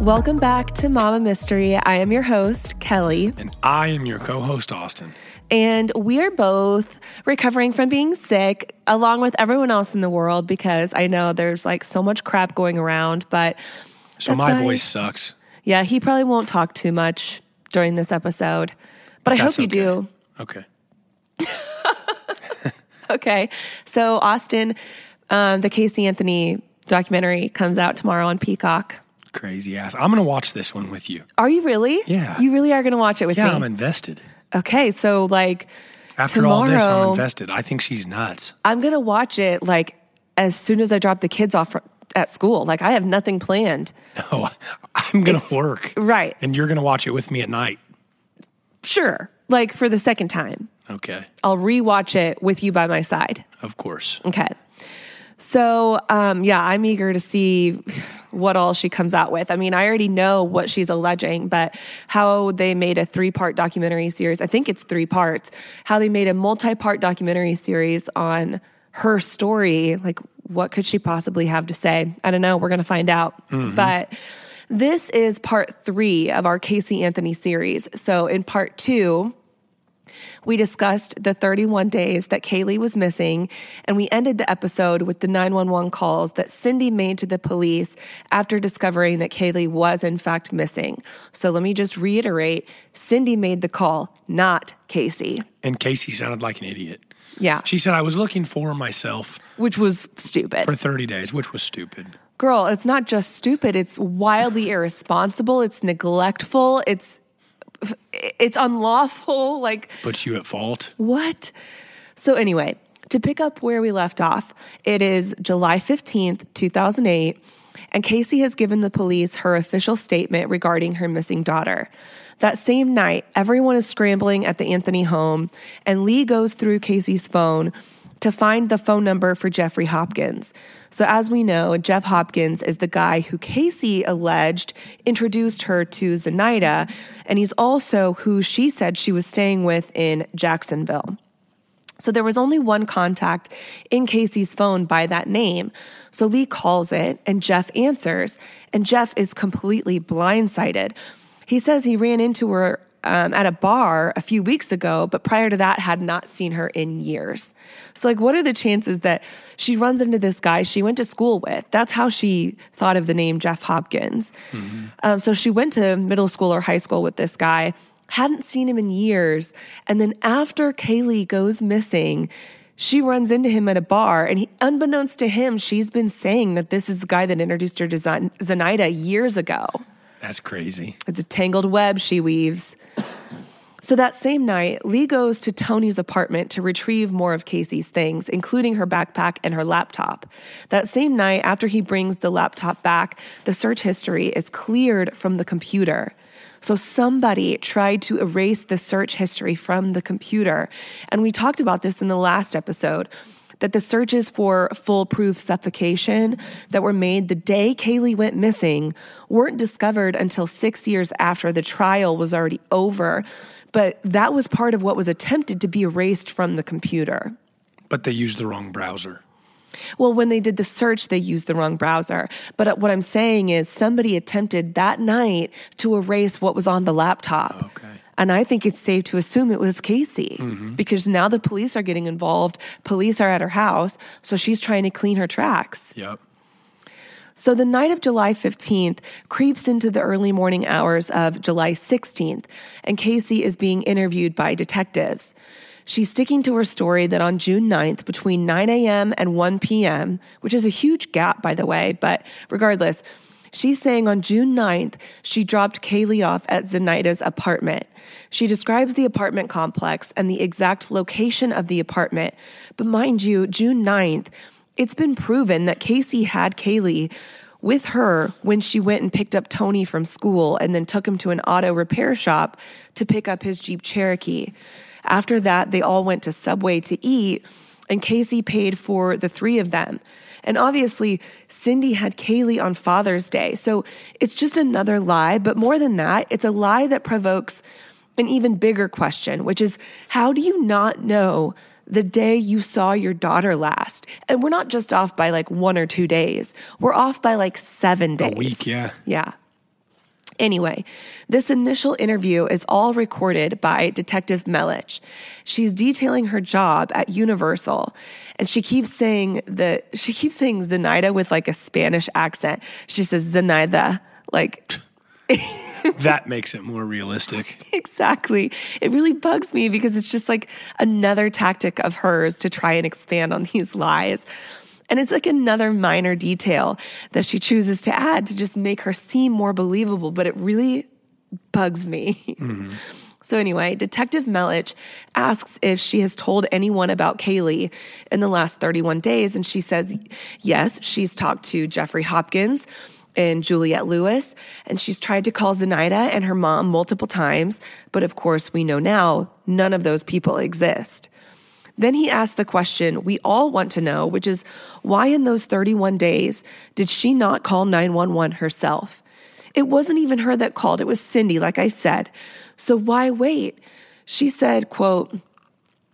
Welcome back to Mama Mystery. I am your host, Kelly. And I am your co host, Austin. And we are both recovering from being sick, along with everyone else in the world, because I know there's like so much crap going around. But so my why, voice sucks. Yeah, he probably won't talk too much during this episode, but, but I hope you okay. do. Okay. okay. So, Austin, um, the Casey Anthony documentary comes out tomorrow on Peacock. Crazy ass. I'm going to watch this one with you. Are you really? Yeah. You really are going to watch it with yeah, me? Yeah, I'm invested. Okay. So, like, after tomorrow, all this, I'm invested. I think she's nuts. I'm going to watch it like as soon as I drop the kids off at school. Like, I have nothing planned. No, I'm going to work. Right. And you're going to watch it with me at night. Sure. Like for the second time. Okay. I'll rewatch it with you by my side. Of course. Okay. So, um, yeah, I'm eager to see what all she comes out with. I mean, I already know what she's alleging, but how they made a three part documentary series, I think it's three parts, how they made a multi part documentary series on her story, like what could she possibly have to say? I don't know. We're going to find out. Mm-hmm. But this is part three of our Casey Anthony series. So, in part two, we discussed the 31 days that Caylee was missing, and we ended the episode with the 911 calls that Cindy made to the police after discovering that Caylee was in fact missing. So let me just reiterate Cindy made the call, not Casey. And Casey sounded like an idiot. Yeah. She said, I was looking for myself. Which was stupid. For 30 days, which was stupid. Girl, it's not just stupid, it's wildly irresponsible, it's neglectful, it's it's unlawful like puts you at fault? What? So anyway to pick up where we left off it is july 15th 2008 and casey has given the police her official statement regarding her missing daughter. That same night everyone is scrambling at the anthony home and lee goes through casey's phone to find the phone number for Jeffrey Hopkins. So, as we know, Jeff Hopkins is the guy who Casey alleged introduced her to Zenaida, and he's also who she said she was staying with in Jacksonville. So there was only one contact in Casey's phone by that name. So Lee calls it, and Jeff answers, and Jeff is completely blindsided. He says he ran into her um, at a bar a few weeks ago, but prior to that, had not seen her in years. So, like, what are the chances that she runs into this guy she went to school with? That's how she thought of the name Jeff Hopkins. Mm-hmm. Um, so, she went to middle school or high school with this guy, hadn't seen him in years. And then, after Caylee goes missing, she runs into him at a bar, and he, unbeknownst to him, she's been saying that this is the guy that introduced her to Zenaida years ago. That's crazy. It's a tangled web she weaves. So that same night, Lee goes to Tony's apartment to retrieve more of Casey's things, including her backpack and her laptop. That same night, after he brings the laptop back, the search history is cleared from the computer. So somebody tried to erase the search history from the computer. And we talked about this in the last episode that the searches for foolproof suffocation that were made the day Caylee went missing weren't discovered until six years after the trial was already over. But that was part of what was attempted to be erased from the computer. But they used the wrong browser. Well, when they did the search, they used the wrong browser. But uh, what I'm saying is somebody attempted that night to erase what was on the laptop. Okay. And I think it's safe to assume it was Casey mm-hmm. because now the police are getting involved. Police are at her house, so she's trying to clean her tracks. Yep. So the night of July 15th creeps into the early morning hours of July 16th, and Casey is being interviewed by detectives. She's sticking to her story that on June 9th, between 9 a.m. and 1 p.m., which is a huge gap, by the way, but regardless, She's saying on June 9th, she dropped Caylee off at Zenaida's apartment. She describes the apartment complex and the exact location of the apartment. But mind you, June 9th, it's been proven that Casey had Caylee with her when she went and picked up Tony from school and then took him to an auto repair shop to pick up his Jeep Cherokee. After that, they all went to Subway to eat, and Casey paid for the three of them. And obviously, Cindy had Caylee on Father's Day. So it's just another lie. But more than that, it's a lie that provokes an even bigger question, which is how do you not know the day you saw your daughter last? And we're not just off by like one or two days, we're off by like seven days. A week, yeah. Yeah. Anyway, this initial interview is all recorded by Detective Melich. She's detailing her job at Universal, and she keeps saying that she keeps saying Zenaida with like a Spanish accent. She says Zenaida, like that makes it more realistic. exactly. It really bugs me because it's just like another tactic of hers to try and expand on these lies. And it's like another minor detail that she chooses to add to just make her seem more believable, but it really bugs me. Mm-hmm. So, anyway, Detective Melich asks if she has told anyone about Caylee in the last 31 days. And she says, yes, she's talked to Jeffrey Hopkins and Juliette Lewis, and she's tried to call Zenaida and her mom multiple times. But of course, we know now none of those people exist. Then he asked the question we all want to know, which is why in those 31 days did she not call 911 herself? It wasn't even her that called, it was Cindy, like I said. So why wait? She said, quote,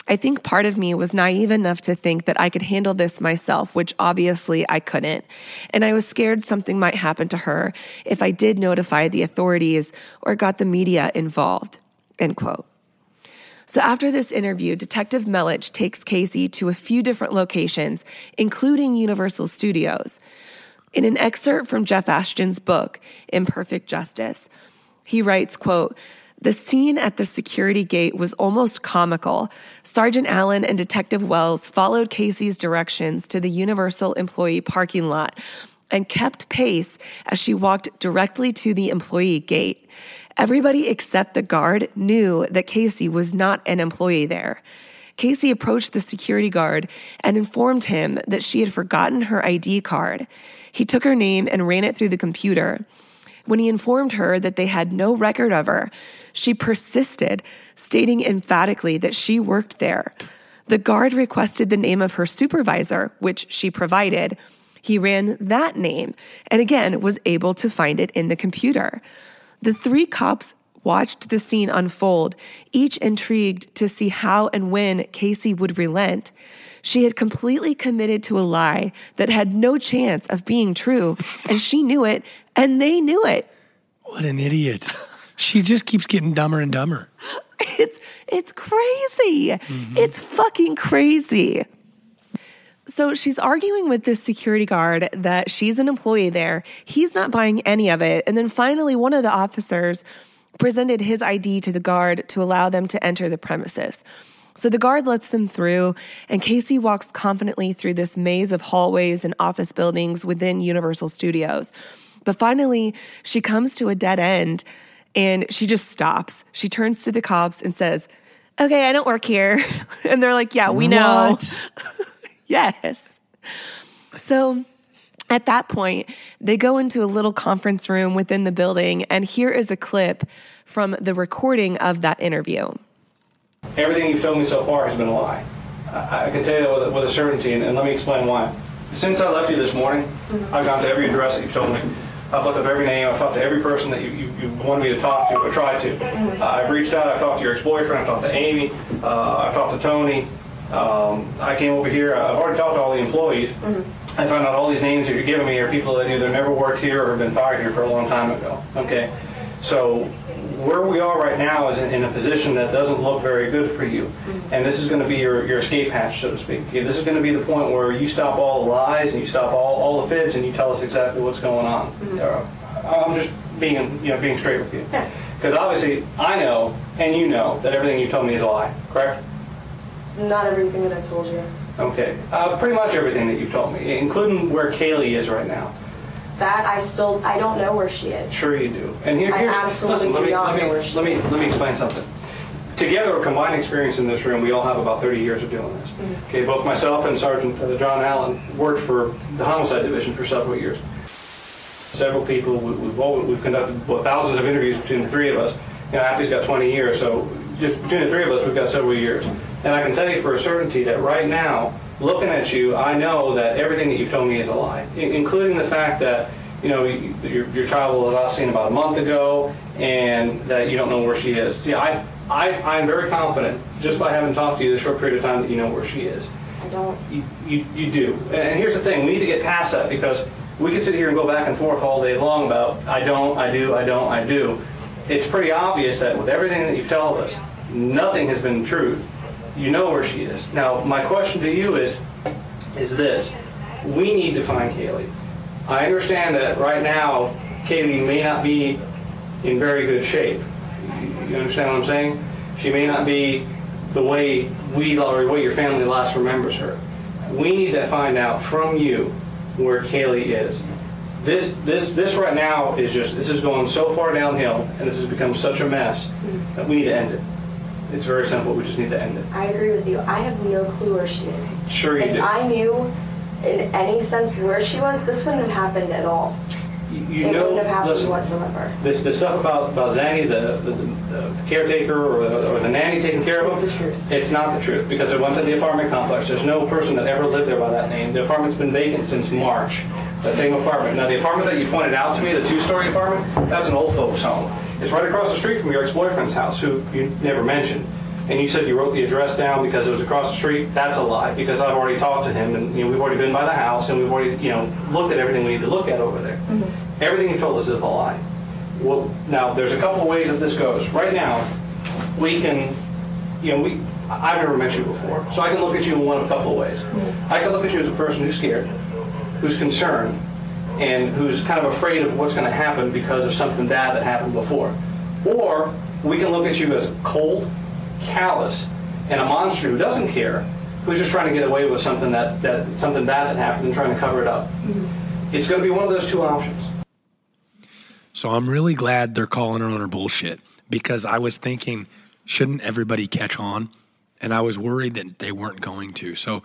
I think part of me was naive enough to think that I could handle this myself, which obviously I couldn't. And I was scared something might happen to her if I did notify the authorities or got the media involved. End quote. So after this interview, Detective Melich takes Casey to a few different locations, including Universal Studios. In an excerpt from Jeff Ashton's book, Imperfect Justice, he writes, quote, the scene at the security gate was almost comical. Sergeant Allen and Detective Wells followed Casey's directions to the Universal employee parking lot and kept pace as she walked directly to the employee gate. Everybody except the guard knew that Casey was not an employee there. Casey approached the security guard and informed him that she had forgotten her ID card. He took her name and ran it through the computer. When he informed her that they had no record of her, she persisted, stating emphatically that she worked there. The guard requested the name of her supervisor, which she provided. He ran that name and again was able to find it in the computer. The three cops watched the scene unfold, each intrigued to see how and when Casey would relent. She had completely committed to a lie that had no chance of being true, and she knew it, and they knew it. What an idiot. She just keeps getting dumber and dumber. It's it's crazy. Mm-hmm. It's fucking crazy. So she's arguing with this security guard that she's an employee there. He's not buying any of it. And then finally, one of the officers presented his ID to the guard to allow them to enter the premises. So the guard lets them through, and Casey walks confidently through this maze of hallways and office buildings within Universal Studios. But finally, she comes to a dead end and she just stops. She turns to the cops and says, Okay, I don't work here. And they're like, Yeah, we know. Yes. So at that point, they go into a little conference room within the building, and here is a clip from the recording of that interview. Everything you've told me so far has been a lie. I, I can tell you with, with a certainty, and, and, let me explain why. Since I left you this morning, mm-hmm. I've gone to every address that you've told me. I've looked up every name. I've talked to every person that you, you, you wanted me to talk to or tried to. Mm-hmm. Uh, I've reached out. I've talked to your ex-boyfriend. I've talked to Amy. Uh, I've talked to Tony. Um, I came over here. I've already talked to all the employees. Mm-hmm. I found out all these names that you're giving me are people that either never worked here or have been fired here for a long time ago. Okay, so where we are right now is in, in a position that doesn't look very good for you, mm-hmm. and this is going to be your, your escape hatch, so to speak. This is going to be the point where you stop all the lies and you stop all, all the fibs and you tell us exactly what's going on. Mm-hmm. Uh, I'm just being you know being straight with you, because obviously I know and you know that everything you told me is a lie. Correct? Not everything that I've told you. Okay. Uh, pretty much everything that you've told me, including where Caylee is right now. That I still I don't know where she is. Sure you do. And here, I here's, absolutely listen, let me, not let know me, where she let me, is. let me explain something. Together, a combined experience in this room, we all have about 30 years of doing this. Mm-hmm. Okay, both myself and Sergeant uh, John Allen worked for the homicide division for several years. Several people, we- we've, all, we've conducted well, thousands of interviews between the three of us. You know, Appie's got 20 years, so just between the three of us, we've got several years. And I can tell you for a certainty that right now, looking at you, I know that everything that you've told me is a lie, including the fact that, you know, your, your child was last seen about a month ago and that you don't know where she is. See, I, I, I'm very confident, just by having talked to you this short period of time, that you know where she is. I don't. You, you, you do. And here's the thing, we need to get past that because we can sit here and go back and forth all day long about, I don't, I do, I don't, I do. It's pretty obvious that with everything that you've told us, nothing has been truth. You know where she is. Now, my question to you is, is this. We need to find Caylee. I understand that right now, Caylee may not be in very good shape. You- understand what I'm saying? She may not be the way we or the way your family last remembers her. We need to find out from you where Caylee is. This this this right now is just this is going so far downhill and this has become such a mess that we need to end it. It's very simple. We just need to end it. I agree with you. I have no clue where she is. Sure you if do. I knew in any sense where she was, this wouldn't have happened at all. You, you it know, wouldn't have happened listen, whatsoever. this the stuff about about Zanny, the, the, the caretaker or the, or the nanny taking care of him. It's the truth. It's not the truth because it went to the apartment complex. There's no person that ever lived there by that name. The apartment's been vacant since March. That same apartment. Now the apartment that you pointed out to me, the two-story apartment, that's an old folks' home. It's right across the street from your ex-boyfriend's house, who you never mentioned. And you said you wrote the address down because it was across the street. That's a lie because I've already talked to him and you know we've already been by the house and we've already you know looked at everything we need to look at over there. Mm-hmm. Everything you told us is a lie. Well, now there's a couple of ways that this goes. Right now, we can, you know, we I've never met you before, so I can look at you in one of a couple of ways. Mm-hmm. I can look at you as a person who's scared, who's concerned, and who's kind of afraid of what's going to happen because of something bad that happened before. Or we can look at you as cold, callous, and a monster who doesn't care, who's just trying to get away with something that, that something bad that happened and trying to cover it up. Mm-hmm. It's going to be one of those two options. So I'm really glad they're calling her on her bullshit because I was thinking, shouldn't everybody catch on? And I was worried that they weren't going to. So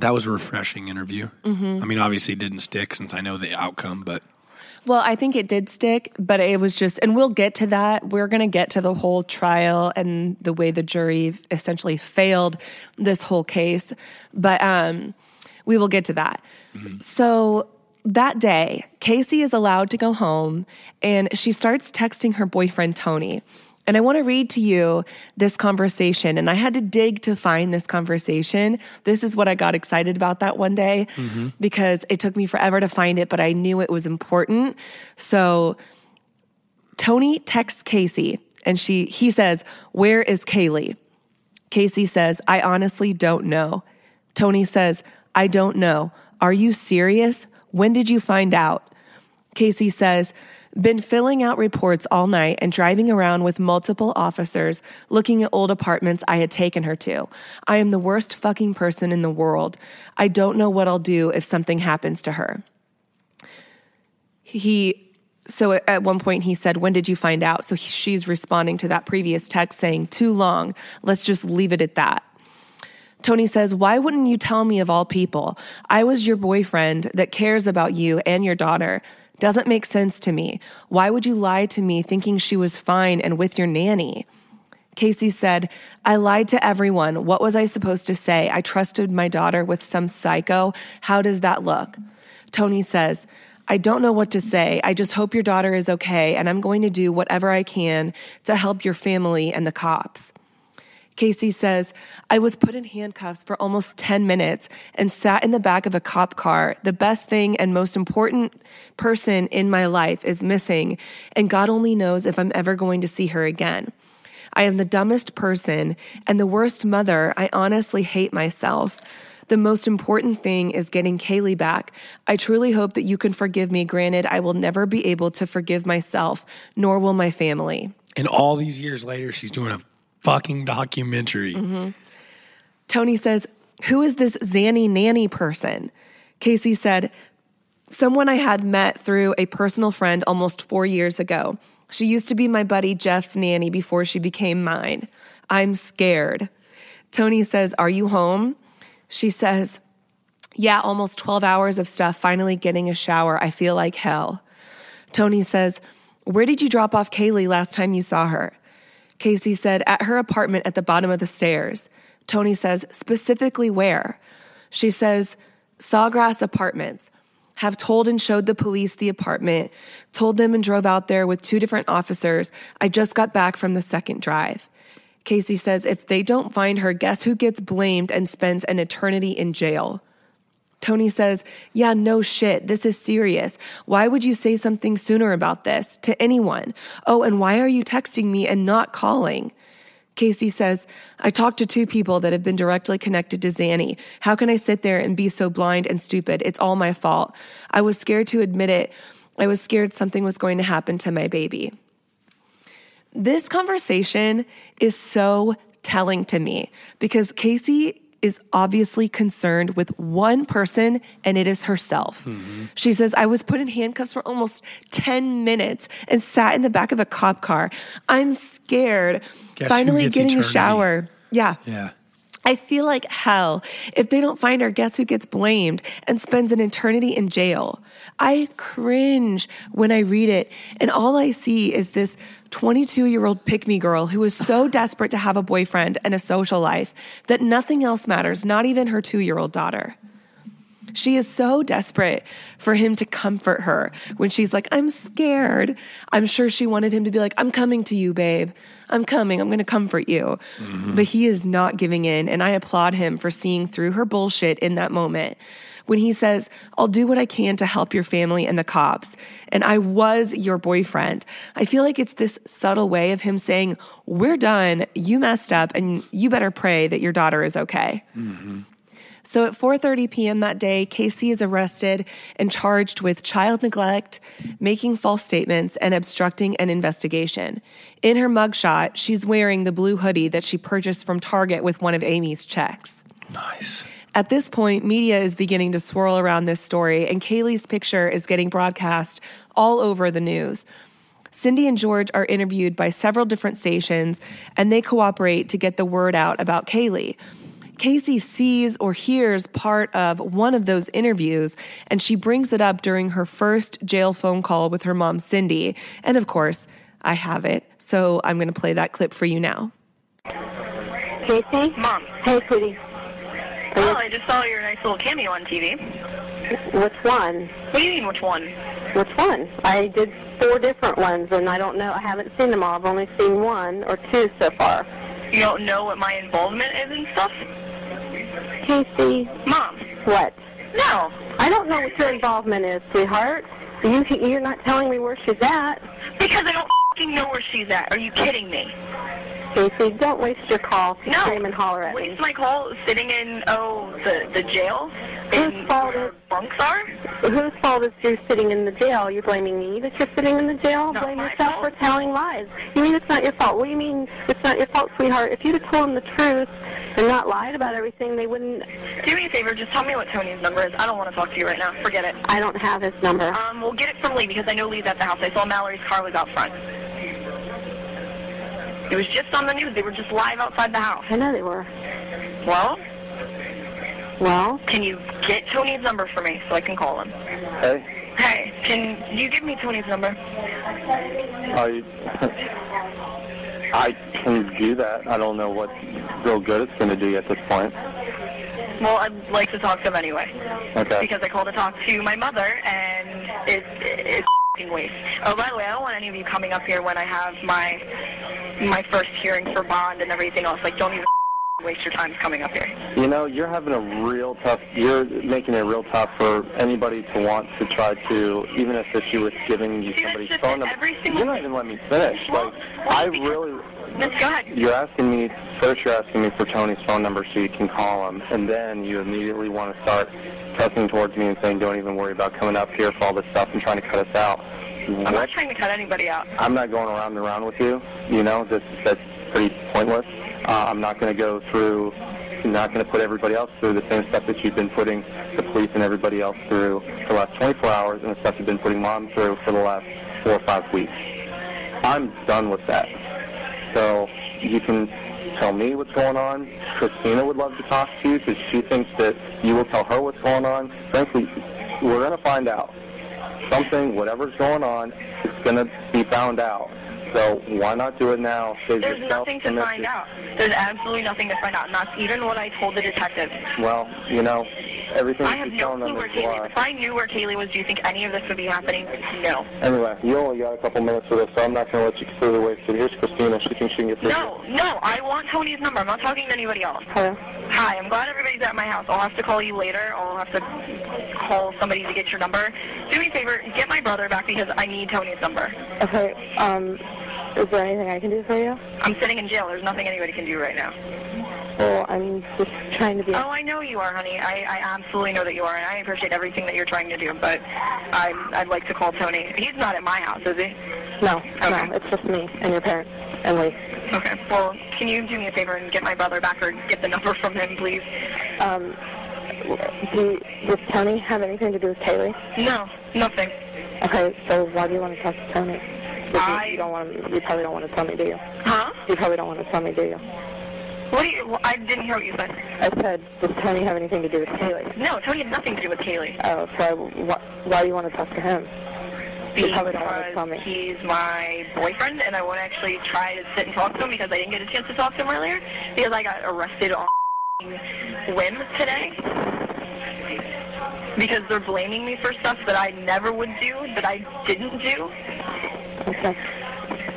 that was a refreshing interview. I mean, obviously it didn't stick since I know the outcome, but Well, I think it did stick, but it was just, and we'll get to that. We're going to get to the whole trial and the way the jury essentially failed this whole case, but um, we will get to that. So that day, Casey is allowed to go home and she starts texting her boyfriend, Tony. And I want to read to you this conversation. And I had to dig to find this conversation. This is what I got excited about that one day mm-hmm. because it took me forever to find it, but I knew it was important. So Tony texts Casey and she he says, "Where is Caylee?" Casey says, "I honestly don't know." Tony says, "I don't know. Are you serious? When did you find out?" Casey says, been filling out reports all night and driving around with multiple officers looking at old apartments I had taken her to. I am the worst fucking person in the world. I don't know what I'll do if something happens to her. He so at one point he said, "When did you find out?" So she's responding to that previous text saying, "Too long. Let's just leave it at that." Tony says, Why wouldn't you tell me of all people? I was your boyfriend that cares about you and your daughter. Doesn't make sense to me. Why would you lie to me thinking she was fine and with your nanny? Casey said, I lied to everyone. What was I supposed to say? I trusted my daughter with some psycho. How does that look? Tony says, I don't know what to say. I just hope your daughter is okay, and I'm going to do whatever I can to help your family and the cops. Casey says, I was put in handcuffs for almost 10 minutes and sat in the back of a cop car. The best thing and most important person in my life is missing, and God only knows if I'm ever going to see her again. I am the dumbest person and the worst mother. I honestly hate myself. The most important thing is getting Caylee back. I truly hope that you can forgive me. Granted, I will never be able to forgive myself, nor will my family. and all these years later, she's doing a fucking documentary. Tony says, Who is this Zanny Nanny person? Casey said, Someone I had met through a personal friend almost four years ago. She used to be my buddy Jeff's nanny before she became mine. I'm scared. Tony says, Are you home? She says, Yeah, almost 12 hours of stuff, finally getting a shower. I feel like hell. Tony says, Where did you drop off Caylee last time you saw her? Casey said, At her apartment at the bottom of the stairs. Tony says, Specifically where? She says, Sawgrass Apartments. Have told and showed the police the apartment, told them and drove out there with two different officers. I just got back from the second drive. Casey says, If they don't find her, guess who gets blamed and spends an eternity in jail? Tony says, Yeah, no shit. This is serious. Why would you say something sooner about this to anyone? Oh, and why are you texting me and not calling? Casey says, I talked to two people that have been directly connected to Zanny. How can I sit there and be so blind and stupid? It's all my fault. I was scared to admit it. I was scared something was going to happen to my baby. This conversation is so telling to me because Casey is obviously concerned with one person, and it is herself. Mm-hmm. She says, I was put in handcuffs for almost 10 minutes and sat in the back of a cop car. I'm scared. Guess Finally getting eternity? a shower. Yeah. Yeah. I feel like hell. If they don't find her, guess who gets blamed and spends an eternity in jail? I cringe when I read it, and all I see is this 22 year old pick me girl who is so desperate to have a boyfriend and a social life that nothing else matters, not even her two year old daughter. She is so desperate for him to comfort her when she's like, I'm scared. I'm sure she wanted him to be like, I'm coming to you, babe. I'm coming. I'm going to comfort you. Mm-hmm. But he is not giving in. And I applaud him for seeing through her bullshit in that moment when he says, I'll do what I can to help your family and the cops. And I was your boyfriend. I feel like it's this subtle way of him saying, We're done. You messed up, and you better pray that your daughter is okay. Mm-hmm. So at 4:30 p.m. that day, Casey is arrested and charged with child neglect, making false statements, and obstructing an investigation. In her mugshot, she's wearing the blue hoodie that she purchased from Target with one of Amy's checks. Nice. At this point, media is beginning to swirl around this story, and Caylee's picture is getting broadcast all over the news. Cindy and George are interviewed by several different stations, and they cooperate to get the word out about Caylee. Casey sees or hears part of one of those interviews, and she brings it up during her first jail phone call with her mom, Cindy. And of course, I have it, so I'm going to play that clip for you now. Casey? Mom. Hey, sweetie. Oh, I just saw your nice little cameo on TV. Which one? What do you mean, which one? Which one? I did four different ones, and I don't know. I haven't seen them all. I've only seen one or two so far. You don't know what my involvement is and stuff? Casey. Mom. What? No. I don't know what your involvement is, sweetheart. You, you're not telling me where she's at. Because I don't f***ing know where she's at. Are you kidding me? Casey, don't waste your call to no. scream and holler at waste me. my call sitting in, oh, the, the jail? Whose fault is bunks are? Whose fault is you sitting in the jail? You're blaming me that you're sitting in the jail? Not Blame yourself fault. for telling lies. You mean it's not your fault? What do you mean it's not your fault, sweetheart? If you'd have told them the truth and not lied about everything, they wouldn't. Do me a favor, just tell me what Tony's number is. I don't want to talk to you right now. Forget it. I don't have his number. Um, we'll get it from Lee because I know Lee's at the house. I saw Mallory's car was out front. It was just on the news. They were just live outside the house. I know they were. Well, Well, can you get Tony's number for me so I can call him? Hey, Hey, can you give me Tony's number? I I can do that. I don't know what real good it's going to do you at this point. Well, I'd like to talk to him anyway. Okay. Because I called to talk to my mother, and it's it's f***ing waste. Oh, by the way, I don't want any of you coming up here when I have my my first hearing for bond and everything else. Like, don't even waste your time coming up here. You know, you're having a real tough. You're making it real tough for anybody to want to try to, even if it's you with giving you somebody's phone number. You're not even letting me finish. Well, like, well, I really. Miss, go ahead. You're asking me first. You're asking me for Tony's phone number so you can call him, and then you immediately want to start pressing towards me and saying, "Don't even worry about coming up here for all this stuff and trying to cut us out." I'm What? not trying to cut anybody out. I'm not going around and around with you. You know, this that's pretty pointless. Uh, I'm not going to go through. I'm not going to put everybody else through the same stuff that you've been putting the police and everybody else through for the last 24 hours and the stuff you've been putting mom through for the last four or five weeks. I'm done with that. So you can tell me what's going on. Christina would love to talk to you because she thinks that you will tell her what's going on. Frankly, we're going to find out. Something, whatever's going on, is going to be found out. So why not do it now? Save There's yourself nothing to some find out. There's absolutely nothing to find out, and that's even what I told the detective. Well, you know, everything I that have you're no telling clue them where is a Caylee lie. If I knew where Caylee was, do you think any of this would be happening? No. Anyway, you only got a couple minutes for this, so I'm not going to let you completely waste it. Here's Christina. She thinks she can get through. No, no, I want Tony's number. I'm not talking to anybody else. Hello? Hi, I'm glad everybody's at my house. I'll have to call you later. I'll have to call somebody to get your number. Do me a favor, get my brother back because I need Tony's number. Okay, um, is there anything I can do for you? I'm sitting in jail. There's nothing anybody can do right now. Well, I'm just trying to be... Oh, I know you are, honey. I, I absolutely know that you are, and I appreciate everything that you're trying to do. But I'm, I'd like to call Tony. He's not at my house, is he? No, Okay. no, it's just me and your parents and Lee. Okay. Well, can you do me a favor and get my brother back, or get the number from him, please? Um, do, does Tony have anything to do with Caylee? No, nothing. Okay, so why do you want to talk to Tony? I- you, you don't want. You probably don't want to tell me, do you? Huh? You probably don't want to tell me, do you? What do you? Well, I didn't hear what you said. I said, does Tony have anything to do with Caylee? No, Tony had nothing to do with Caylee. Oh, so I, wh- why do you want to talk to him? You probably don't want to tell me. Because he's my boyfriend, and I want to actually try to sit and talk to him because I didn't get a chance to talk to him earlier because I got arrested on whim today. Because they're blaming me for stuff that I never would do, that I didn't do. Okay.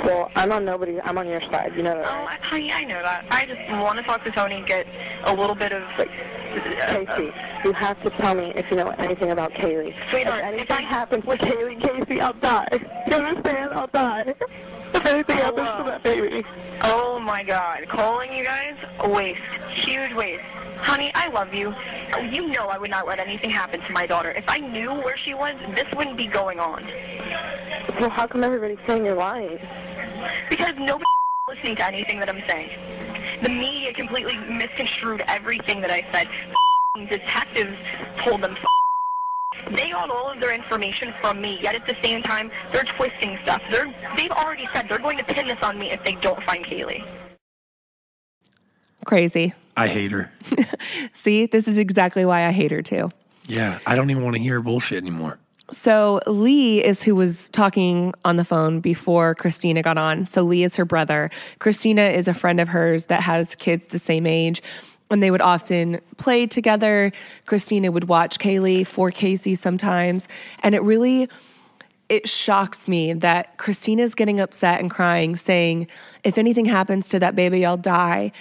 Well, I'm on nobody. I'm on your side. You know that. Oh? I, honey, I know that. I just want to talk to Tony, and get a little bit of. Casey, you have to tell me if you know anything about Caylee. Sweetheart, if if anything I- happens to Caylee, Casey, I'll die. You understand? I'll die. If anything oh, happens to that baby. Uh, oh my god. Calling you guys? A waste. Huge waste. Honey, I love you. Oh, you know I would not let anything happen to my daughter. If I knew where she was, this wouldn't be going on. Well, how come everybody's saying you're lying? Because nobody's listening to anything that I'm saying. The media completely misconstrued everything that I said. Detectives told them they got all of their information from me, yet at the same time, they're twisting stuff. They're, they've already said they're going to pin this on me if they don't find Caylee. Crazy. I hate her. See, this is exactly why I hate her too. Yeah, I don't even want to hear bullshit anymore. So Lee is who was talking on the phone before Christina got on. So Lee is her brother. Christina is a friend of hers that has kids the same age. And they would often play together. Christina would watch Caylee for Casey sometimes. And it really it shocks me that Christina's getting upset and crying, saying, If anything happens to that baby, I'll die.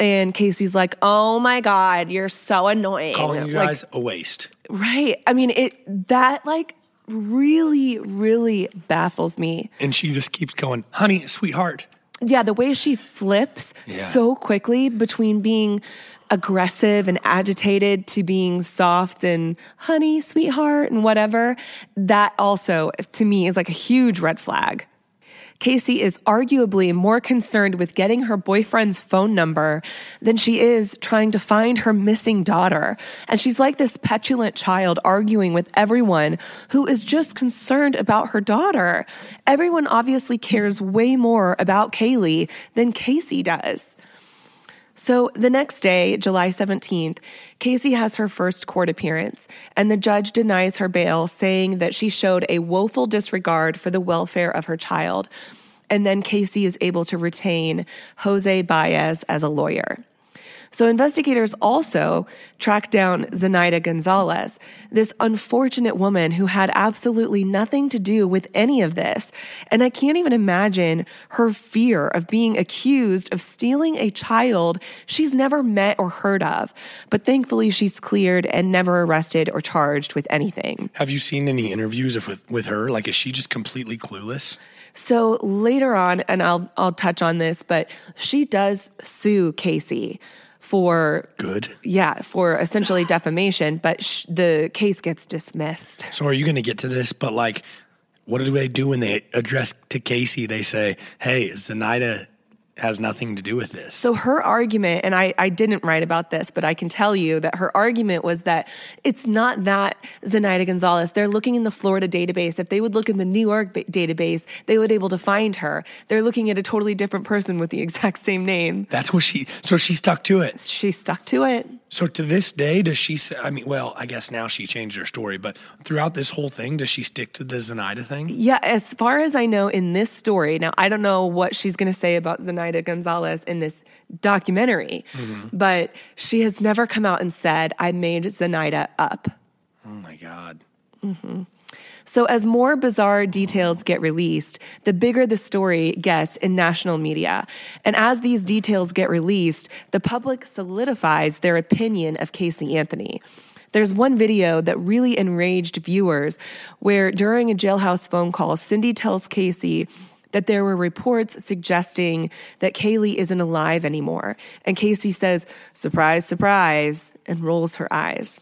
And Casey's like, Oh my God, you're so annoying. Calling you Like, guys a waste. Right. I mean, it that like really, really baffles me. And she just keeps going, honey, sweetheart. Yeah, the way she flips Yeah. so quickly between being aggressive and agitated to being soft and honey, sweetheart, and whatever, that also to me is like a huge red flag. Casey is arguably more concerned with getting her boyfriend's phone number than she is trying to find her missing daughter. And she's like this petulant child arguing with everyone who is just concerned about her daughter. Everyone obviously cares way more about Caylee than Casey does. So the next day, July 17th, Casey has her first court appearance, and the judge denies her bail, saying that she showed a woeful disregard for the welfare of her child. And then Casey is able to retain Jose Baez as a lawyer. So investigators also tracked down Zenaida Gonzalez, this unfortunate woman who had absolutely nothing to do with any of this. And I can't even imagine her fear of being accused of stealing a child she's never met or heard of. But thankfully, she's cleared and never arrested or charged with anything. Have you seen any interviews of, with, with her? Like, is she just completely clueless? So later on, and I'll I'll touch on this, but she does sue Casey for Good. yeah for essentially defamation, but sh- the case gets dismissed. So are you going to get to this? But like, what do they do when they address to Casey? They say, "Hey, Zenaida has nothing to do with this. So her argument, and I, I didn't write about this, but I can tell you that her argument was that it's not that Zenaida Gonzalez. They're looking in the Florida database. If they would look in the New York ba- database, they would be able to find her. They're looking at a totally different person with the exact same name. That's what she. So she stuck to it. She stuck to it. So to this day, does she? Say, I mean, well, I guess now she changed her story, but throughout this whole thing, does she stick to the Zenaida thing? Yeah, as far as I know in this story, now I don't know what she's going to say about Zenaida Gonzalez in this documentary, mm-hmm. but she has never come out and said, I made Zenaida up. Oh my god. Mm-hmm. So, as more bizarre details get released, the bigger the story gets in national media. And as these details get released, the public solidifies their opinion of Casey Anthony. There's one video that really enraged viewers where during a jailhouse phone call, Cindy tells Casey that there were reports suggesting that Caylee isn't alive anymore. And Casey says, surprise, surprise, and rolls her eyes.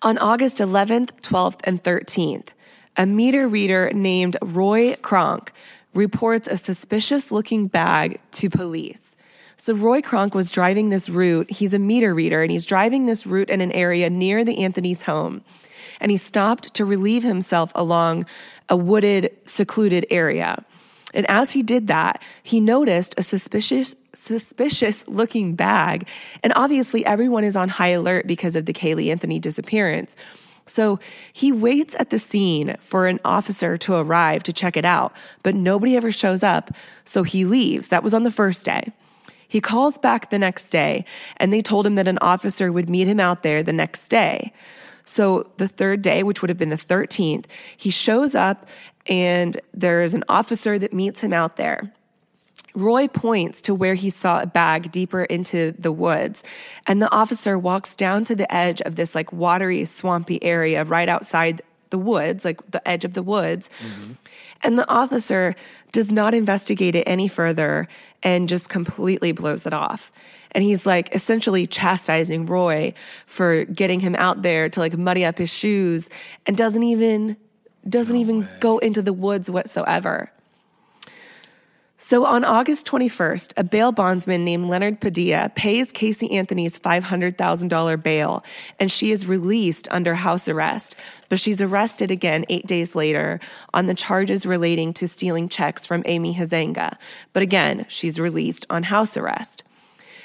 On August 11th, 12th, and 13th, a meter reader named Roy Kronk reports a suspicious looking bag to police. So, Roy Kronk was driving this route. He's a meter reader, and he's driving this route in an area near the Anthony's home. And he stopped to relieve himself along a wooded, secluded area. And as he did that, he noticed a suspicious suspicious looking bag. And obviously everyone is on high alert because of the Caylee Anthony disappearance. So he waits at the scene for an officer to arrive to check it out, but nobody ever shows up. So he leaves. That was on the first day. He calls back the next day and they told him that an officer would meet him out there the next day. So the third day, which would have been the 13th, he shows up and there's an officer that meets him out there. Roy points to where he saw a bag deeper into the woods, and the officer walks down to the edge of this like watery, swampy area right outside the woods, like the edge of the woods. Mm-hmm. And the officer does not investigate it any further and just completely blows it off. And he's like essentially chastising Roy for getting him out there to like muddy up his shoes and doesn't even doesn't even go into the woods whatsoever. So on August 21st, a bail bondsman named Leonard Padilla pays Casey Anthony's $500,000 bail, and she is released under house arrest. But she's arrested again eight days later on the charges relating to stealing checks from Amy Huizenga. But again, she's released on house arrest.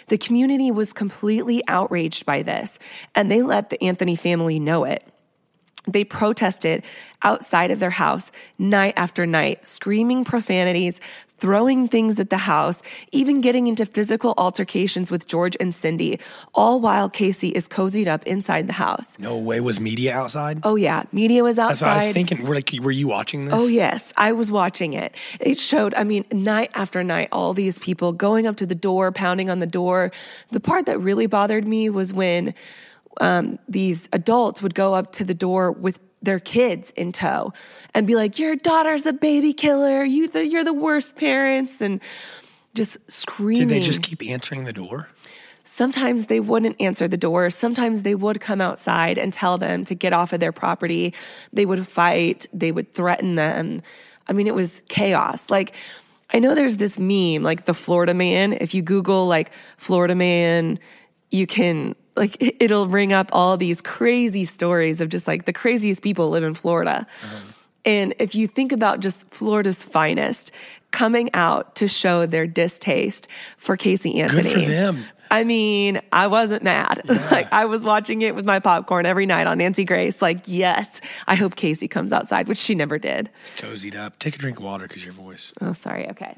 The community was completely outraged by this, and they let the Anthony family know it. They protested outside of their house night after night, screaming profanities, throwing things at the house, even getting into physical altercations with George and Cindy, all while Casey is cozied up inside the house. No way was media outside. Oh, yeah. Media was outside. That's what I was thinking. Were like, were you watching this? Oh, yes. I was watching it. It showed, I mean, night after night, all these people going up to the door, pounding on the door. The part that really bothered me was when um, these adults would go up to the door with their kids in tow and be like, Your daughter's a baby killer. You the, you're the worst parents. And just screaming. Did they just keep answering the door? Sometimes they wouldn't answer the door. Sometimes they would come outside and tell them to get off of their property. They would fight. They would threaten them. I mean, it was chaos. Like, I know there's this meme, like the Florida man. If you Google like Florida man, you can like it- it'll ring up all these crazy stories of just like the craziest people live in Florida. Uh-huh. And if you think about just Florida's finest coming out to show their distaste for Casey Anthony. Good for them. I mean, I wasn't mad. like I was watching it with my popcorn every night on Nancy Grace. Like, yes, I hope Casey comes outside, which she never did. Cozied up. Take a drink of water because your voice. Oh, sorry. Okay.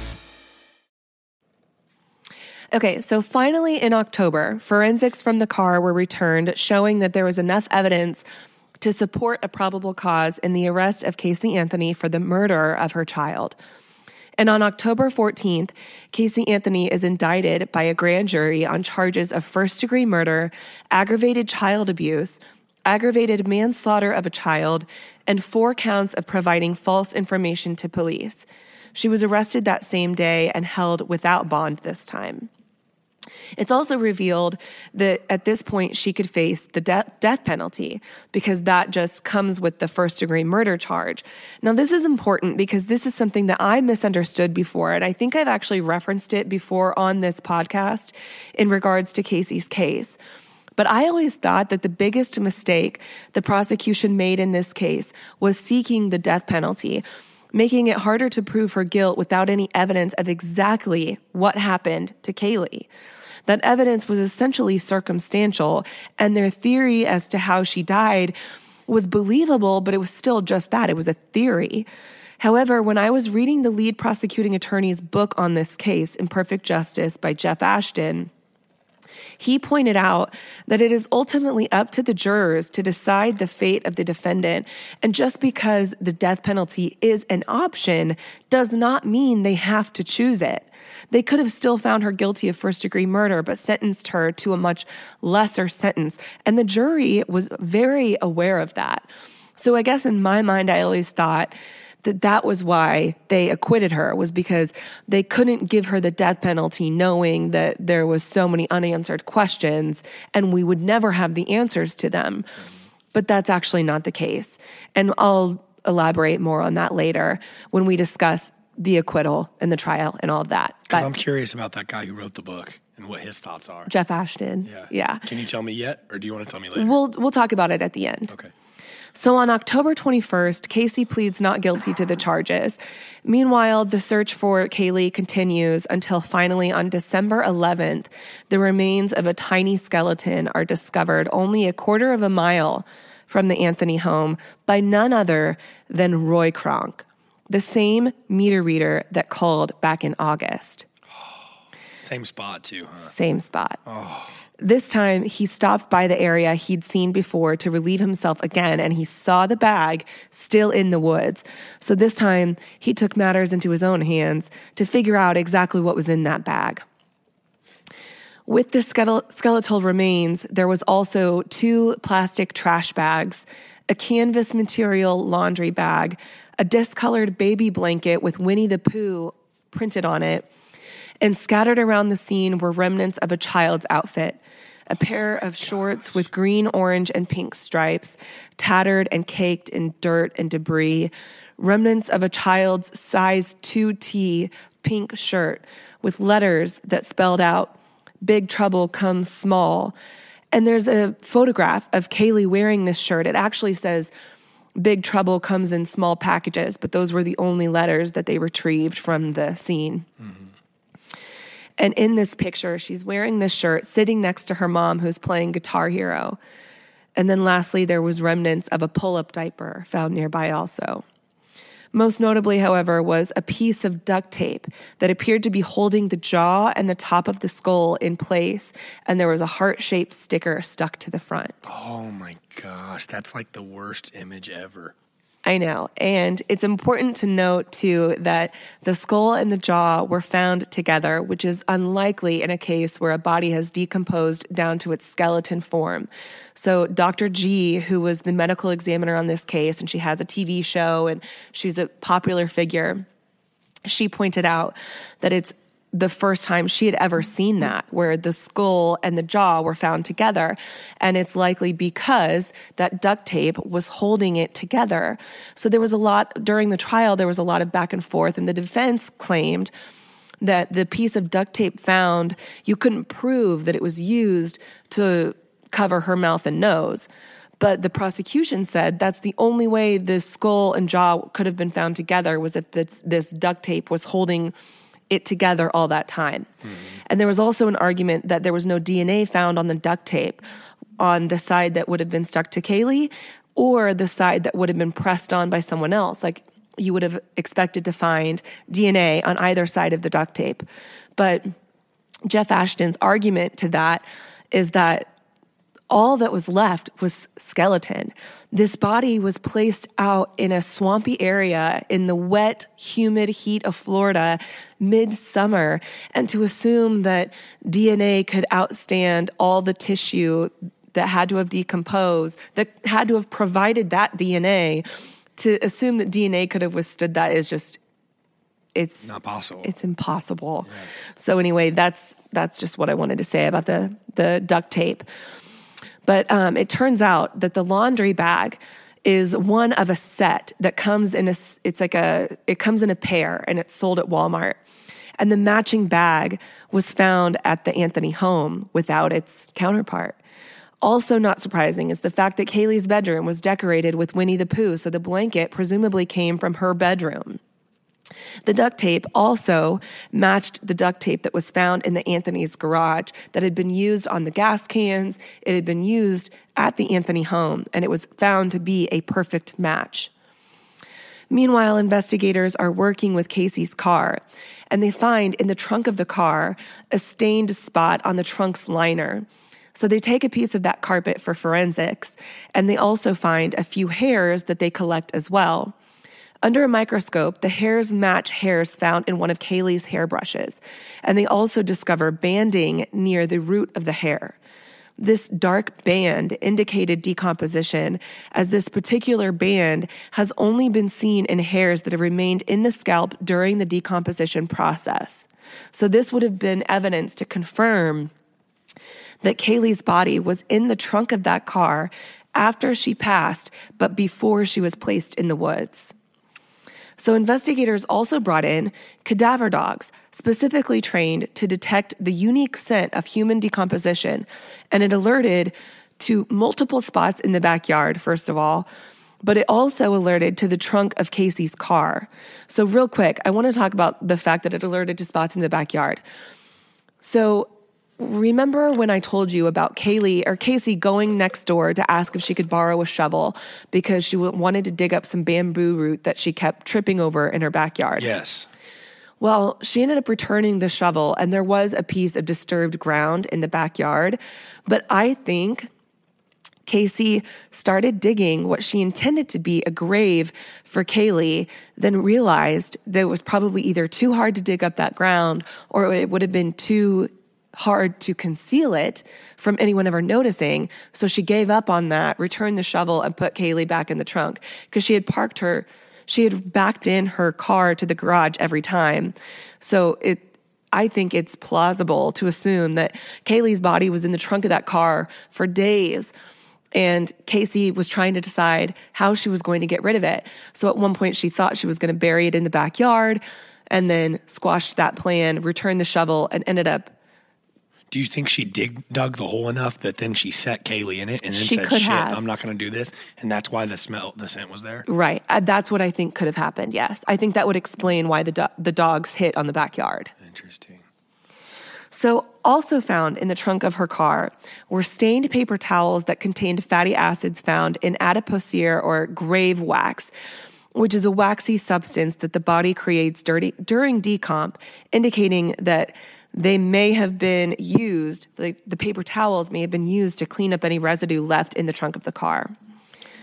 Okay, so finally in October, forensics from the car were returned showing that there was enough evidence to support a probable cause in the arrest of Casey Anthony for the murder of her child. And on October 14th, Casey Anthony is indicted by a grand jury on charges of first degree murder, aggravated child abuse, aggravated manslaughter of a child, and four counts of providing false information to police. She was arrested that same day and held without bond this time. It's also revealed that at this point she could face the de- death penalty because that just comes with the first degree murder charge. Now, this is important because this is something that I misunderstood before, and I think I've actually referenced it before on this podcast in regards to Casey's case. But I always thought that the biggest mistake the prosecution made in this case was seeking the death penalty making it harder to prove her guilt without any evidence of exactly what happened to Caylee. That evidence was essentially circumstantial, and their theory as to how she died was believable, but it was still just that it was a theory. However, when I was reading the lead prosecuting attorney's book on this case, Imperfect Justice by Jeff Ashton, he pointed out that it is ultimately up to the jurors to decide the fate of the defendant. And just because the death penalty is an option does not mean they have to choose it. They could have still found her guilty of first degree murder, but sentenced her to a much lesser sentence. And the jury was very aware of that. So I guess in my mind, I always thought that that was why they acquitted her was because they couldn't give her the death penalty knowing that there was so many unanswered questions and we would never have the answers to them. But that's actually not the case. And i'll elaborate more on that later when we discuss the acquittal and the trial and all of that. Because i'm curious about that guy who wrote the book and what his thoughts are. Jeff ashton. Yeah. Yeah. Can you tell me yet or do you want to tell me later? We'll we'll talk about it at the end. Okay so on October 21st, Casey pleads not guilty to the charges. Meanwhile, the search for Caylee continues until finally on December 11th, the remains of a tiny skeleton are discovered only a quarter of a mile from the Anthony home by none other than Roy Kronk, the same meter reader that called back in August. Same spot, too. Huh? Same spot. Oh. This time, he stopped by the area he'd seen before to relieve himself again, and he saw the bag still in the woods. So this time, he took matters into his own hands to figure out exactly what was in that bag. With the skeletal remains, there was also two plastic trash bags, a canvas material laundry bag, a discolored baby blanket with Winnie the Pooh printed on it, and scattered around the scene were remnants of a child's outfit a pair of shorts with green, orange, and pink stripes, tattered and caked in dirt and debris, remnants of a child's size 2T pink shirt with letters that spelled out, Big Trouble Comes Small. And there's a photograph of Caylee wearing this shirt. It actually says, Big Trouble comes in small packages, but those were the only letters that they retrieved from the scene. Mm-hmm. And in this picture, she's wearing this shirt, sitting next to her mom, who's playing Guitar Hero. And then lastly, there was remnants of a pull up diaper found nearby also. Most notably, however, was a piece of duct tape that appeared to be holding the jaw and the top of the skull in place, and there was a heart shaped sticker stuck to the front. Oh my gosh, that's like the worst image ever. I know. And it's important to note, too, that the skull and the jaw were found together, which is unlikely in a case where a body has decomposed down to its skeleton form. So, Dr. G, who was the medical examiner on this case, and she has a TV show and she's a popular figure, she pointed out that it's the first time she had ever seen mm-hmm. that, where the skull and the jaw were found together. And it's likely because that duct tape was holding it together. So there was a lot, during the trial, there was a lot of back and forth, and the defense claimed that the piece of duct tape found, you couldn't prove that it was used to cover her mouth and nose. But the prosecution said that's the only way the skull and jaw could have been found together was if this, this duct tape was holding it together all that time. Mm-hmm. And there was also an argument that there was no DNA found on the duct tape on the side that would have been stuck to Caylee or the side that would have been pressed on by someone else. Like you would have expected to find DNA on either side of the duct tape. But Jeff Ashton's argument to that is that all that was left was skeleton. This body was placed out in a swampy area in the wet, humid heat of Florida midsummer. And to assume that DNA could outstand all the tissue that had to have decomposed, that had to have provided that DNA, to assume that DNA could have withstood that is just it's not possible. It's impossible. Yeah. So anyway, that's that's just what I wanted to say about the the duct tape. But um, it turns out that the laundry bag is one of a set that comes in a it's like a it comes in a pair and it's sold at Walmart. And the matching bag was found at the Anthony home without its counterpart. Also, not surprising is the fact that Caylee's bedroom was decorated with Winnie the Pooh, so the blanket presumably came from her bedroom. The duct tape also matched the duct tape that was found in the Anthony's garage that had been used on the gas cans. It had been used at the Anthony home, and it was found to be a perfect match. Meanwhile, investigators are working with Casey's car, and they find in the trunk of the car a stained spot on the trunk's liner. So they take a piece of that carpet for forensics, and they also find a few hairs that they collect as well. Under a microscope, the hairs match hairs found in one of Caylee's hairbrushes, and they also discover banding near the root of the hair. This dark band indicated decomposition, as this particular band has only been seen in hairs that have remained in the scalp during the decomposition process. So, this would have been evidence to confirm that Caylee's body was in the trunk of that car after she passed, but before she was placed in the woods. So, investigators also brought in cadaver dogs, specifically trained to detect the unique scent of human decomposition. And it alerted to multiple spots in the backyard, first of all, but it also alerted to the trunk of Casey's car. So, real quick, I want to talk about the fact that it alerted to spots in the backyard. So, remember when I told you about Caylee or Casey going next door to ask if she could borrow a shovel because she wanted to dig up some bamboo root that she kept tripping over in her backyard? Yes. Well, she ended up returning the shovel, and there was a piece of disturbed ground in the backyard. But I think Casey started digging what she intended to be a grave for Caylee, then realized that it was probably either too hard to dig up that ground or it would have been too hard to conceal it from anyone ever noticing. So she gave up on that, returned the shovel, and put Caylee back in the trunk because she had parked her, she had backed in her car to the garage every time. So it, I think it's plausible to assume that Caylee's body was in the trunk of that car for days. And Casey was trying to decide how she was going to get rid of it. So at one point, she thought she was going to bury it in the backyard and then squashed that plan, returned the shovel, and ended up do you think she dig dug the hole enough that then she set Caylee in it and then she said, "Shit, have. I'm not going to do this," and that's why the smell, the scent was there? Right. Uh, that's what I think could have happened. Yes, I think that would explain why the do- the dogs hit on the backyard. Interesting. So, also found in the trunk of her car were stained paper towels that contained fatty acids found in adipocere or grave wax, which is a waxy substance that the body creates dirty, during decomp, indicating that they may have been used, the, the paper towels may have been used to clean up any residue left in the trunk of the car.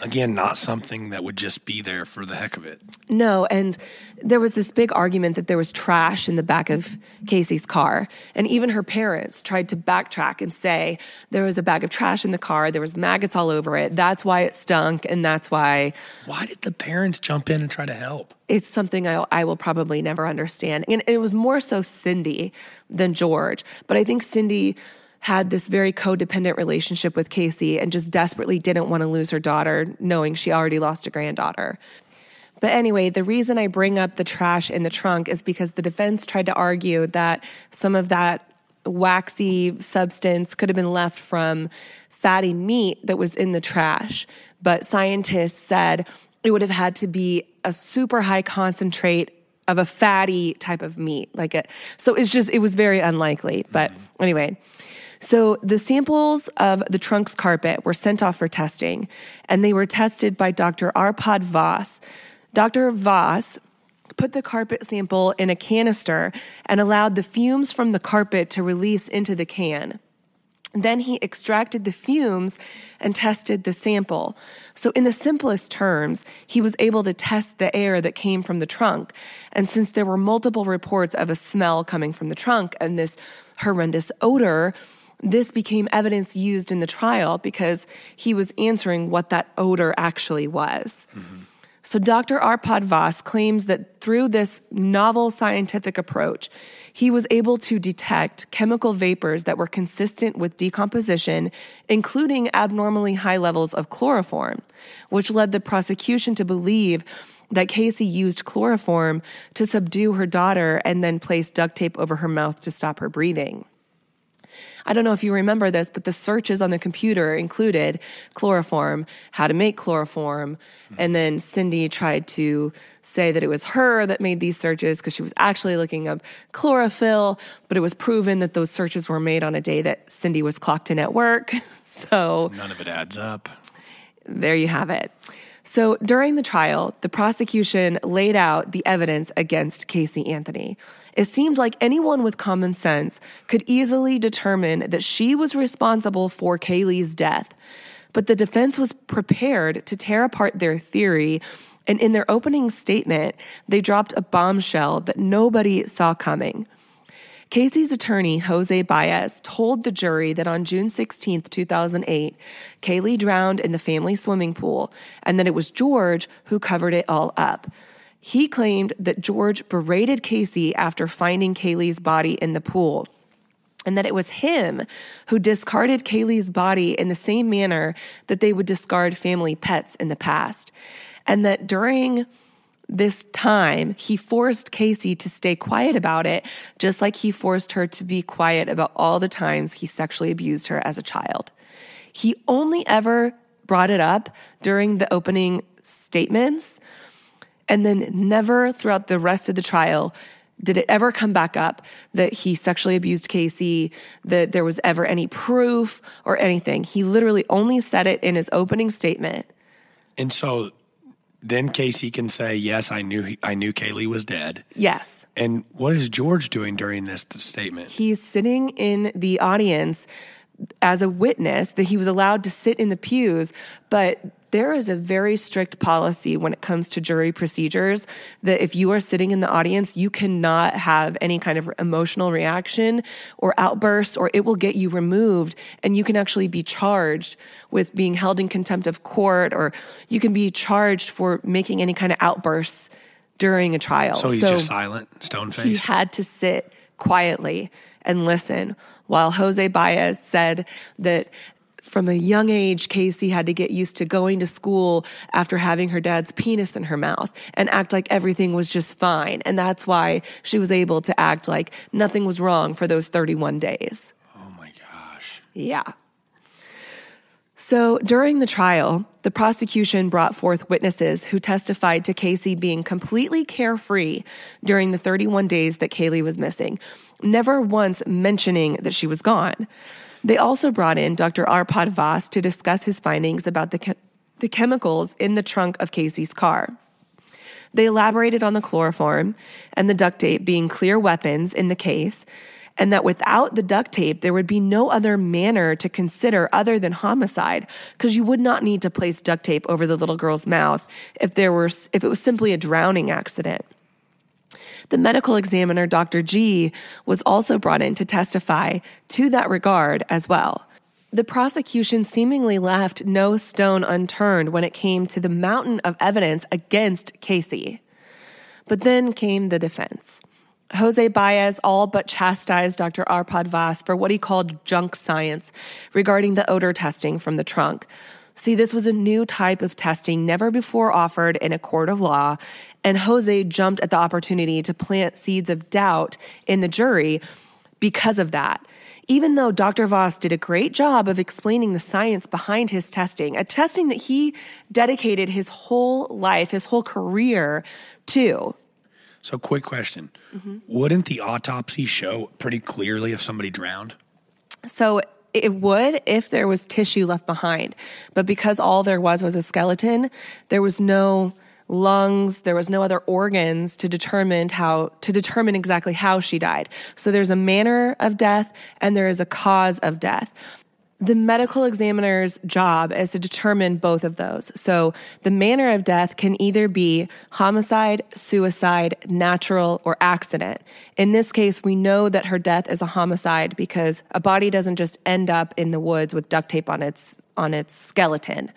Again, not something that would just be there for the heck of it. No, and there was this big argument that there was trash in the back of Casey's car. And even her parents tried to backtrack and say there was a bag of trash in the car, there was maggots all over it. That's why it stunk, and that's why. Why did the parents jump in and try to help? It's something I, I will probably never understand. And it was more so Cindy than George. But I think Cindy had this very codependent relationship with Casey and just desperately didn't want to lose her daughter, knowing she already lost a granddaughter. But anyway, the reason I bring up the trash in the trunk is because the defense tried to argue that some of that waxy substance could have been left from fatty meat that was in the trash. But scientists said it would have had to be a super high concentrate of a fatty type of meat like it so it's just it was very unlikely but anyway so the samples of the trunk's carpet were sent off for testing, and they were tested by Dr. Arpad Vass. Dr. Vass put the carpet sample in a canister and allowed the fumes from the carpet to release into the can. Then he extracted the fumes and tested the sample. So, in the simplest terms, he was able to test the air that came from the trunk. And since there were multiple reports of a smell coming from the trunk and this horrendous odor, this became evidence used in the trial because he was answering what that odor actually was. So, Dr. Arpad Vass claims that through this novel scientific approach, he was able to detect chemical vapors that were consistent with decomposition, including abnormally high levels of chloroform, which led the prosecution to believe that Casey used chloroform to subdue her daughter and then placed duct tape over her mouth to stop her breathing. I don't know if you remember this, but the searches on the computer included chloroform, how to make chloroform. And then Cindy tried to say that it was her that made these searches because she was actually looking up chlorophyll, but it was proven that those searches were made on a day that Cindy was clocked in at work. So None of it adds up. there you have it. So during the trial, the prosecution laid out the evidence against Casey Anthony. It seemed like anyone with common sense could easily determine that she was responsible for Caylee's death. But the defense was prepared to tear apart their theory. And in their opening statement, they dropped a bombshell that nobody saw coming. Casey's attorney, Jose Baez, told the jury that on June 16, 2008, Caylee drowned in the family swimming pool and that it was George who covered it all up. He claimed that George berated Casey after finding Caylee's body in the pool and that it was him who discarded Caylee's body in the same manner that they would discard family pets in the past. And that during this time, he forced Casey to stay quiet about it, just like he forced her to be quiet about all the times he sexually abused her as a child. He only ever brought it up during the opening statements, and then never throughout the rest of the trial did it ever come back up that he sexually abused Casey, that there was ever any proof or anything. He literally only said it in his opening statement. And so then Casey can say, "Yes, I knew I knew Caylee was dead." Yes. And what is George doing during this statement? He's sitting in the audience as a witness that he was allowed to sit in the pews, but there is a very strict policy when it comes to jury procedures that if you are sitting in the audience, you cannot have any kind of emotional reaction or outburst, or it will get you removed. And you can actually be charged with being held in contempt of court, or you can be charged for making any kind of outbursts during a trial. So he's just silent, stone he faced. had to sit quietly and listen while Jose Baez said that from a young age, Casey had to get used to going to school after having her dad's penis in her mouth and act like everything was just fine. And that's why she was able to act like nothing was wrong for those 31 days. oh my gosh. Yeah. So during the trial, the prosecution brought forth witnesses who testified to Casey being completely carefree during the 31 days that Caylee was missing, never once mentioning that she was gone. They also brought in Dr. Arpad Vass to discuss his findings about the, the chemicals in the trunk of Casey's car. They elaborated on the chloroform and the duct tape being clear weapons in the case, and that without the duct tape, there would be no other manner to consider other than homicide, because you would not need to place duct tape over the little girl's mouth if there were if it was simply a drowning accident. The medical examiner, Dr. G, was also brought in to testify to that regard as well. The prosecution seemingly left no stone unturned when it came to the mountain of evidence against Casey. But then came the defense. Jose Baez all but chastised Dr. Arpad Vass for what he called junk science regarding the odor testing from the trunk. See, this was a new type of testing never before offered in a court of law, and Jose jumped at the opportunity to plant seeds of doubt in the jury because of that. Even though Dr. Vass did a great job of explaining the science behind his testing, a testing that he dedicated his whole life, his whole career to. So, quick question: Mm-hmm. Wouldn't the autopsy show pretty clearly if somebody drowned? So it would if there was tissue left behind. But because all there was was a skeleton, there was no lungs, there was no other organs to determine how to determine exactly how she died. So there's a manner of death and there is a cause of death. The medical examiner's job is to determine both of those. So the manner of death can either be homicide, suicide, natural, or accident. In this case, we know that her death is a homicide because a body doesn't just end up in the woods with duct tape on its on its skeleton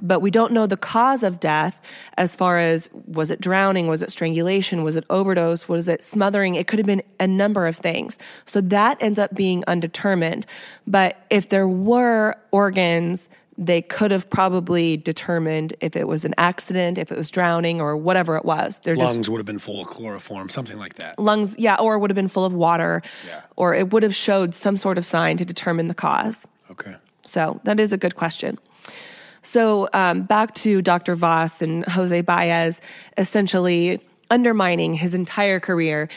but we don't know the cause of death as far as was it drowning, was it strangulation, was it overdose, was it smothering? It could have been a number of things. So that ends up being undetermined. But if there were organs, they could have probably determined if it was an accident, if it was drowning, or whatever it was. They're lungs just, would have been full of chloroform, something like that. Lungs, yeah, or would have been full of water, yeah. or it would have showed some sort of sign to determine the cause. Okay. So that is a good question. So um, back to Dr. Vass and Jose Baez essentially undermining his entire career.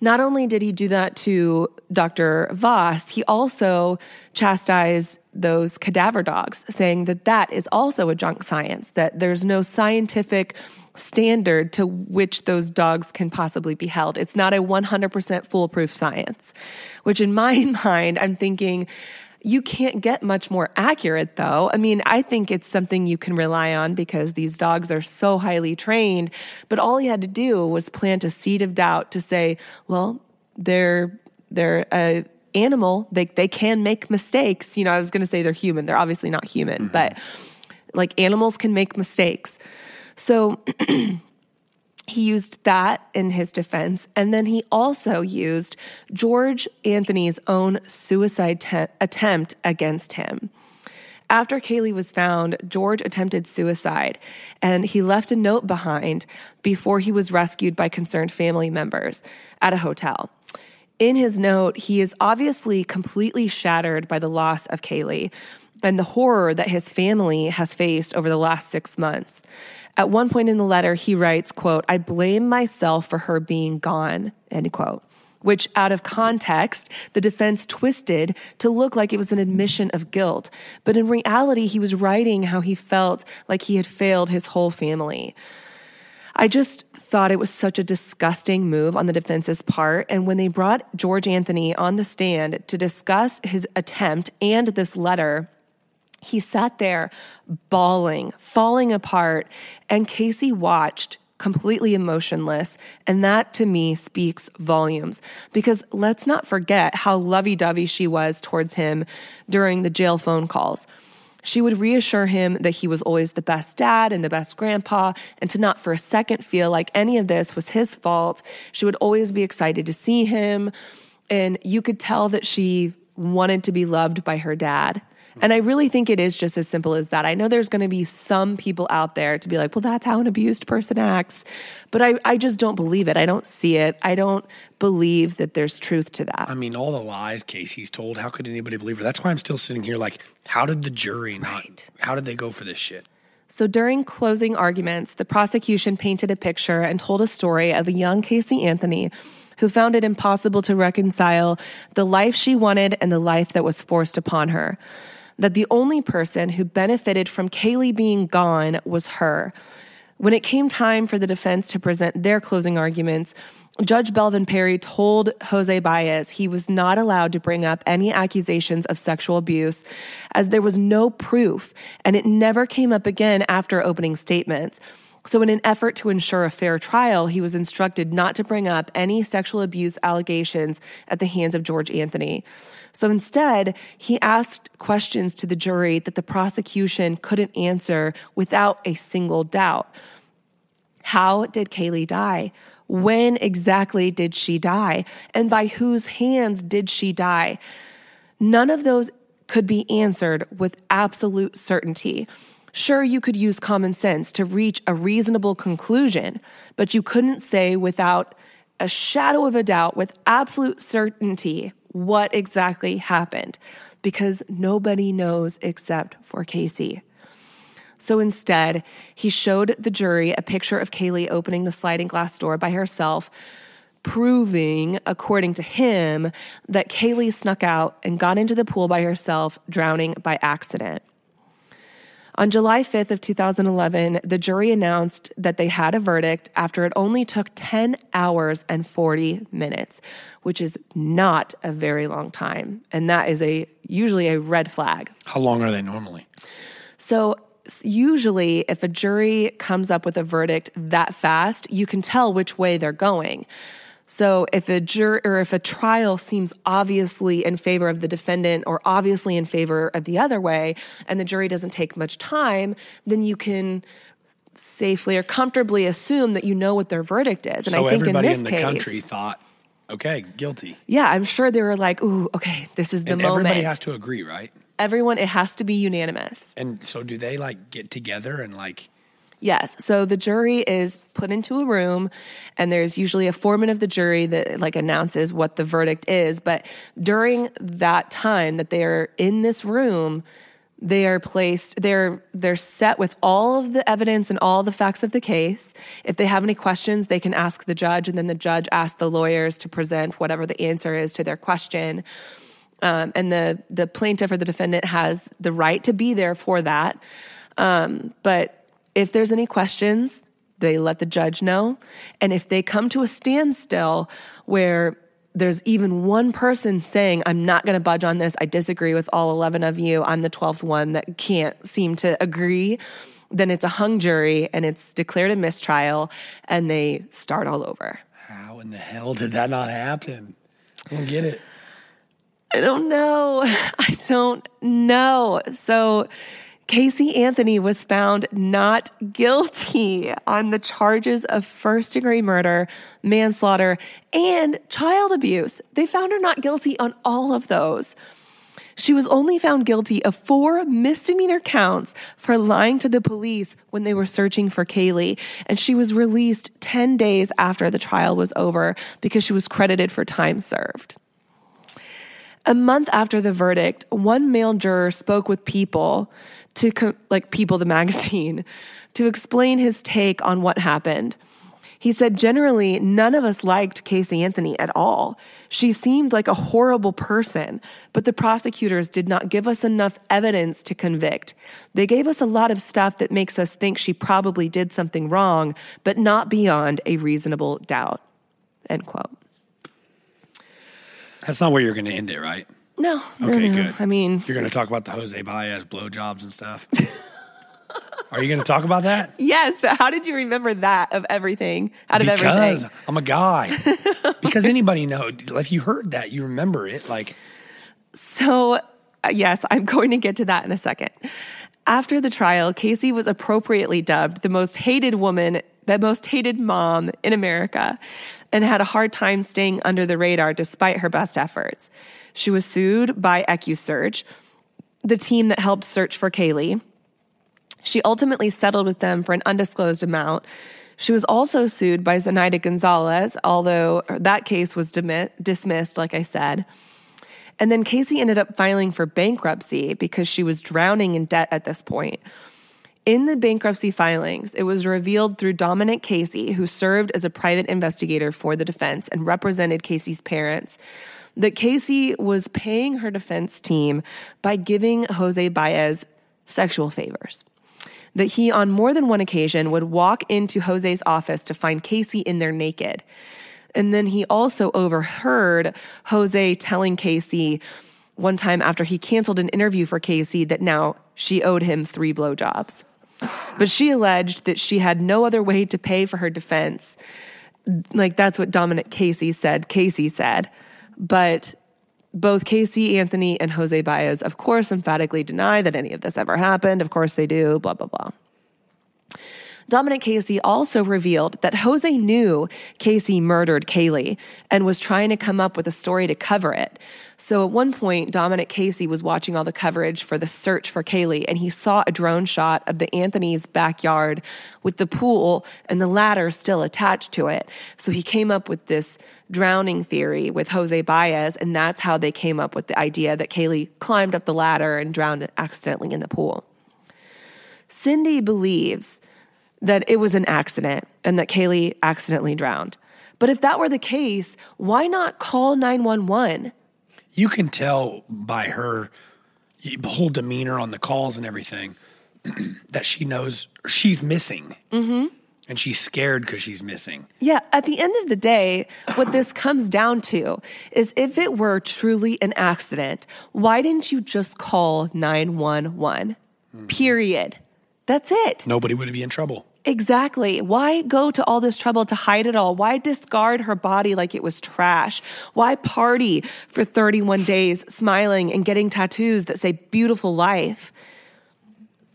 Not only did he do that to Dr. Vass, he also chastised those cadaver dogs, saying that that is also a junk science, that there's no scientific standard to which those dogs can possibly be held. It's not a 100% foolproof science, which in my mind, I'm thinking, you can't get much more accurate, though. I mean, I think it's something you can rely on because these dogs are so highly trained. But all he had to do was plant a seed of doubt to say, well, they're they're a animal. They they can make mistakes. You know, I was going to say they're human. They're obviously not human, mm-hmm. but like animals can make mistakes. So he used that in his defense. And then he also used George Anthony's own suicide te- attempt against him. After Caylee was found, George attempted suicide and he left a note behind before he was rescued by concerned family members at a hotel. In his note, he is obviously completely shattered by the loss of Caylee and the horror that his family has faced over the last six months. At one point in the letter, he writes, quote, I blame myself for her being gone, end quote which out of context, the defense twisted to look like it was an admission of guilt. But in reality, he was writing how he felt like he had failed his whole family. I just thought it was such a disgusting move on the defense's part. And when they brought George Anthony on the stand to discuss his attempt and this letter, he sat there bawling, falling apart, and Casey watched completely emotionless. And that to me speaks volumes because let's not forget how lovey dovey she was towards him during the jail phone calls. She would reassure him that he was always the best dad and the best grandpa, and to not for a second feel like any of this was his fault. She would always be excited to see him. And you could tell that she wanted to be loved by her dad. And I really think it is just as simple as that. I know there's going to be some people out there to be like, well, that's how an abused person acts. But I, I just don't believe it. I don't see it. I don't believe that there's truth to that. I mean, all the lies Casey's told, how could anybody believe her? That's why I'm still sitting here like, how did the jury not, right. how did they go for this shit? So during closing arguments, the prosecution painted a picture and told a story of a young Casey Anthony who found it impossible to reconcile the life she wanted and the life that was forced upon her that the only person who benefited from Caylee being gone was her. When it came time for the defense to present their closing arguments, Judge Belvin Perry told Jose Baez he was not allowed to bring up any accusations of sexual abuse as there was no proof and it never came up again after opening statements. So, in an effort to ensure a fair trial, he was instructed not to bring up any sexual abuse allegations at the hands of George Anthony. So instead, he asked questions to the jury that the prosecution couldn't answer without a single doubt. How did Caylee die? When exactly did she die? And by whose hands did she die? None of those could be answered with absolute certainty. Sure, you could use common sense to reach a reasonable conclusion, but you couldn't say without a shadow of a doubt, with absolute certainty, what exactly happened because nobody knows except for Casey. So instead, he showed the jury a picture of Caylee opening the sliding glass door by herself, proving, according to him, that Caylee snuck out and got into the pool by herself, drowning by accident. On July 5th of 2011, the jury announced that they had a verdict after it only took 10 hours and 40 minutes, which is not a very long time, and that is a usually a red flag. How long are they normally? So usually if a jury comes up with a verdict that fast, you can tell which way they're going. So if a jur or if a trial seems obviously in favor of the defendant or obviously in favor of the other way, and the jury doesn't take much time, then you can safely or comfortably assume that you know what their verdict is. And so I think in this in the case, country thought, okay, guilty. yeah, I'm sure they were like, "Ooh, okay, this is the and moment." everybody has to agree, right? Everyone, it has to be unanimous. And so do they like get together and like Yes. So the jury is put into a room and there's usually a foreman of the jury that like announces what the verdict is, but during that time that they are in this room, they are placed they're they're set with all of the evidence and all the facts of the case. If they have any questions, they can ask the judge and then the judge asks the lawyers to present whatever the answer is to their question. Um, and the the plaintiff or the defendant has the right to be there for that. Um, but if there's any questions, they let the judge know. And if they come to a standstill where there's even one person saying, I'm not going to budge on this, I disagree with all 11 of you, I'm the 12th one that can't seem to agree, then it's a hung jury and it's declared a mistrial and they start all over. how in the hell did that not happen? I don't get it. I don't know. I don't know. So Casey Anthony was found not guilty on the charges of first degree murder, manslaughter, and child abuse. They found her not guilty on all of those. She was only found guilty of four misdemeanor counts for lying to the police when they were searching for Caylee, and she was released 10 days after the trial was over because she was credited for time served. A month after the verdict, one male juror spoke with People to co- like People the magazine to explain his take on what happened. He said generally none of us liked Casey Anthony at all. She seemed like a horrible person, but the prosecutors did not give us enough evidence to convict. They gave us a lot of stuff that makes us think she probably did something wrong, but not beyond a reasonable doubt. End quote. That's not where you're going to end it, right? No, no, Okay, no. good. I mean, You're going to talk about the Jose Baez blowjobs and stuff. Are you going to talk about that? yes, but how did you remember that of everything? Out of because everything? Because I'm a guy. because anybody know if you heard that, you remember it. Like So, uh, yes, I'm going to get to that in a second. After the trial, Casey was appropriately dubbed the most hated woman, the most hated mom in America, and had a hard time staying under the radar despite her best efforts. She was sued by EquuSearch, the team that helped search for Caylee. She ultimately settled with them for an undisclosed amount. She was also sued by Zenaida Gonzalez, although that case was dismissed, like I said. And then Casey ended up filing for bankruptcy because she was drowning in debt at this point. In the bankruptcy filings, it was revealed through Dominic Casey, who served as a private investigator for the defense and represented Casey's parents, that Casey was paying her defense team by giving Jose Baez sexual favors. That he, on more than one occasion, would walk into Jose's office to find Casey in there naked. And then he also overheard Jose telling Casey one time after he canceled an interview for Casey that now she owed him three blowjobs. But she alleged that she had no other way to pay for her defense. Like that's what Dominic Casey said. Casey said. But both Casey Anthony and Jose Baez, of course, emphatically deny that any of this ever happened. Of course they do, blah, blah, blah. Dominic Casey also revealed that Jose knew Casey murdered Caylee and was trying to come up with a story to cover it. So at one point, Dominic Casey was watching all the coverage for the search for Caylee, and he saw a drone shot of the Anthony's backyard with the pool and the ladder still attached to it. So he came up with this drowning theory with Jose Baez, and that's how they came up with the idea that Caylee climbed up the ladder and drowned accidentally in the pool. Cindy believes that it was an accident and that Caylee accidentally drowned. But if that were the case, why not call 911? you can tell by her whole demeanor on the calls and everything that she knows she's missing. Mm-hmm. And she's scared because she's missing. Yeah, at the end of the day, what this comes down to is if it were truly an accident, why didn't you just call 911? Period. That's it. Nobody would be in trouble. Exactly. Why go to all this trouble to hide it all? Why discard her body like it was trash? Why party for 31 days smiling and getting tattoos that say beautiful life?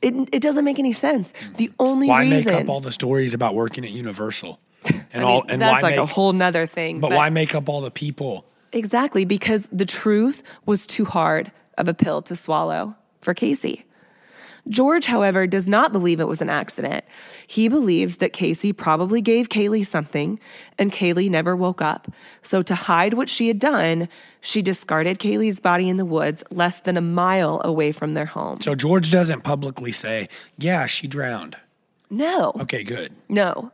It, it doesn't make any sense. The only Why reason. make up all the stories about working at Universal? And I mean, all and that's why like a whole nother thing. But why make up all the people? Exactly, because the truth was too hard of a pill to swallow for Casey. George, however, does not believe it was an accident. He believes that Casey probably gave Caylee something and Caylee never woke up. So, to hide what she had done, she discarded Caylee's body in the woods less than a mile away from their home. So George doesn't publicly say, "Yeah, she drowned." No. Okay, good. No.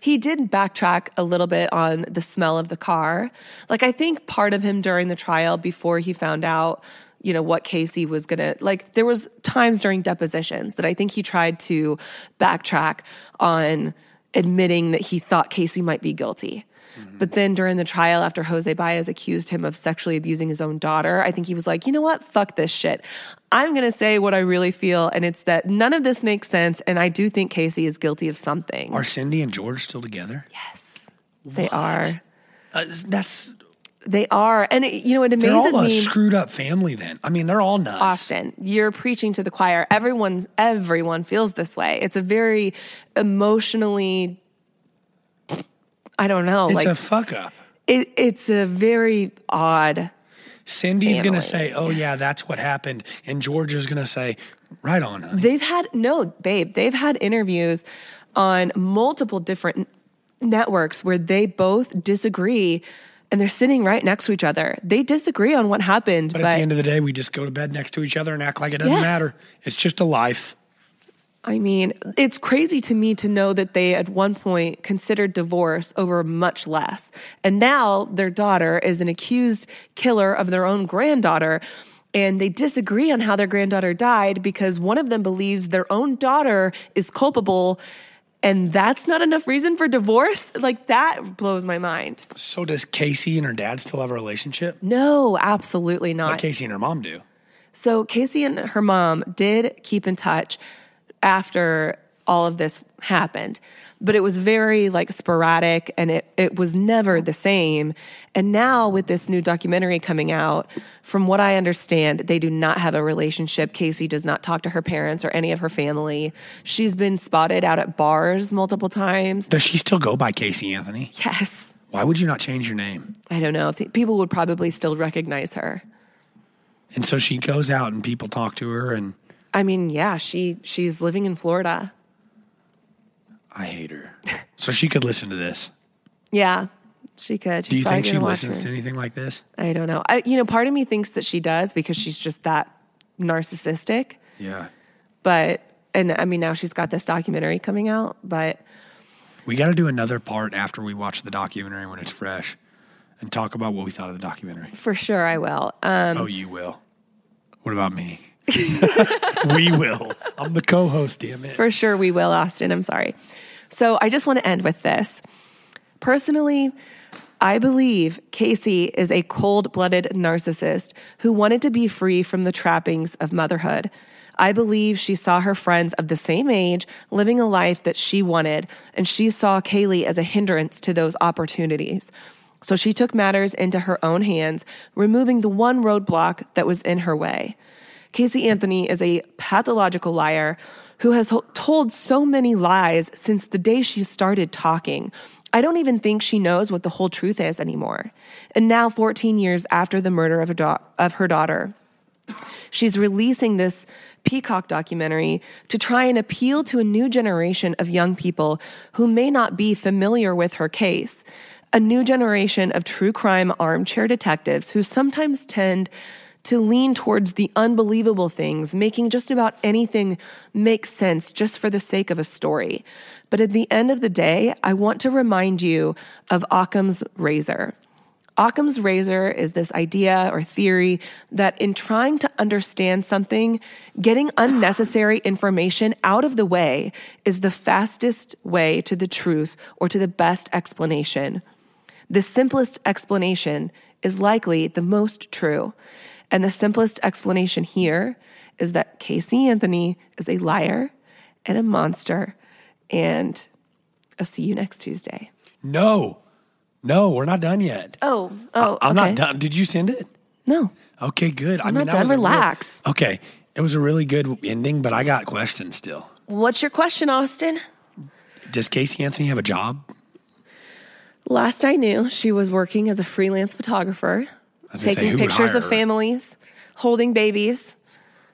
He did backtrack a little bit on the smell of the car. Like, I think part of him during the trial, before he found out, you know, what Casey was gonna, like, there was times during depositions that I think he tried to backtrack on admitting that he thought Casey might be guilty. But then during the trial, after Jose Baez accused him of sexually abusing his own daughter, I think he was like, you know what? Fuck this shit. I'm going to say what I really feel. And it's that none of this makes sense. And I do think Casey is guilty of something. Are Cindy and George still together? Yes, they are. Uh, that's They are. And, it, you know, it amazes they're all a me. screwed up family. Then I mean, they're all nuts. Austin, you're preaching to the choir. Everyone's everyone feels this way. It's a very emotionally I don't know, It's like a fuck up. it, it's a very odd Cindy's gonna say, "Oh yeah, that's what happened," and George is gonna say, "Right on." honey." They've had no, babe. They've had interviews on multiple different networks where they both disagree, and they're sitting right next to each other. They disagree on what happened, But but, at the end of the day, we just go to bed next to each other and act like it doesn't Yes. matter. It's just a life. I mean, it's crazy to me to know that they at one point considered divorce over much less, and now their daughter is an accused killer of their own granddaughter. And they disagree on how their granddaughter died because one of them believes their own daughter is culpable and that's not enough reason for divorce like that blows my mind So does Casey and her dad still have a relationship? no absolutely What not Casey and her mom do? so casey and her mom did keep in touch after all of this happened but it was very like sporadic and it, it was never the same and now with this new documentary coming out from what i understand they do not have a relationship casey does not talk to her parents or any of her family she's been spotted out at bars multiple times Does she still go by Casey Anthony? yes Why would you not change your name? I don't know. People would probably still recognize her. And so she goes out and people talk to her, and I mean, yeah, she she's living in Florida. I hate her. So she could listen to this. Yeah, she could. She's Do you think she listens her. to anything like this? I don't know. I, you know, part of me thinks that she does because she's just that narcissistic. Yeah. But and I mean, now she's got this documentary coming out. But We got to do another part after we watch the documentary when it's fresh and talk about what we thought of the documentary. for sure, I will. Um, oh, you will. What about me? we will. I'm the co host, damn it. For sure, we will, Austin. I'm sorry. So I just want to end with this. Personally, I believe Casey is a cold blooded narcissist who wanted to be free from the trappings of motherhood. I believe she saw her friends of the same age living a life that she wanted, and she saw Caylee as a hindrance to those opportunities. So she took matters into her own hands, removing the one roadblock that was in her way. Casey Anthony is a pathological liar who has told so many lies since the day she started talking. I don't even think she knows what the whole truth is anymore. And now, 14 years after the murder of, of her daughter, she's releasing this Peacock documentary to try and appeal to a new generation of young people who may not be familiar with her case. A new generation of true crime armchair detectives who sometimes tend to lean towards the unbelievable things, making just about anything make sense just for the sake of a story. But at the end of the day, I want to remind you of Occam's razor. Occam's razor is this idea or theory that in trying to understand something, getting unnecessary information out of the way is the fastest way to the truth or to the best explanation. The simplest explanation is likely the most true. And the simplest explanation here is that Casey Anthony is a liar and a monster. And I'll see you next Tuesday. No, no, we're not done yet. Oh, oh, I'm okay. not done. Did you send it? No, Okay, good. I I'm mean, not done. a real- Relax. okay, it was a really good ending, but I got questions still. What's your question, Austin? Does Casey Anthony have a job? Last I knew, she was working as a freelance photographer, gonna say, taking pictures of families, holding babies.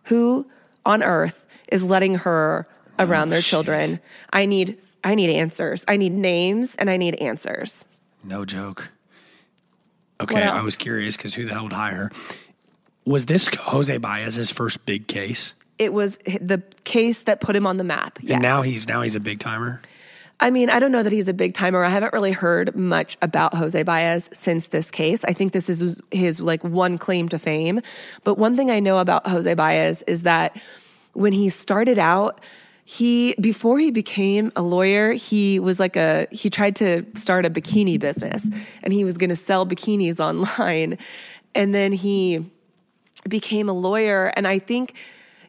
Who on earth is letting her Oh, around their oh, children? I need I need answers. I need names and I need answers. No joke. Okay, I was curious because who the hell would hire? Was this Jose Baez's first big case? It was the case that put him on the map. Yes. And now he's now he's a big timer. I mean, I don't know that he's a big timer. I haven't really heard much about Jose Baez since this case. I think this is his like one claim to fame. But one thing I know about Jose Baez is that when he started out, he before he became a lawyer, he was like a he tried to start a bikini business and he was going to sell bikinis online. And then he became a lawyer and I think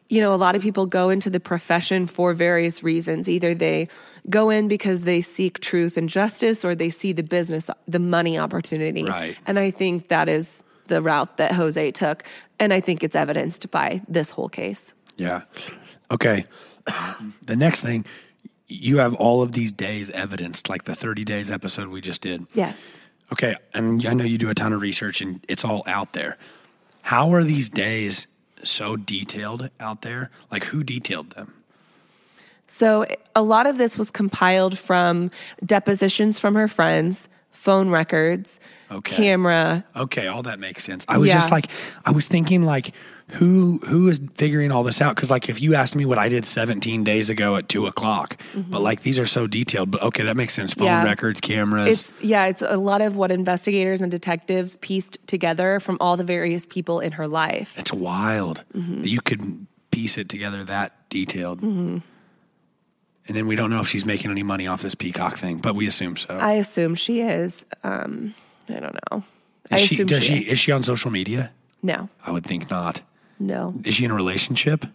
you know a lot of people go into the profession for various reasons either they go in because they seek truth and justice or they see the business the money opportunity Right. and I think that is the route that Jose took and I think it's evidenced by this whole case Yeah. Okay. the next thing, you have all of these days evidenced, like the 30 days episode we just did. yes Okay. And I know you do a ton of research and it's all out there. How are these days so detailed out there? Like, who detailed them? So a lot of this was compiled from depositions from her friends, phone records, Okay. camera. Okay, all that makes sense. I was just like, I was thinking like, who who is figuring all this out? Because like, if you asked me what I did 17 days ago at two o'clock, but like these are so detailed. But okay, that makes sense. Phone Mm-hmm. Yeah. records, cameras. It's yeah, it's a lot of what investigators and detectives pieced together from all the various people in her life. It's wild Mm-hmm. that you could piece it together that detailed. And then we don't know if she's making any money off this peacock thing, but we assume so. I assume she is. Um, I don't know. I she, assume does she, she is. is she on social media? No, I would think not. no. Is she in a relationship?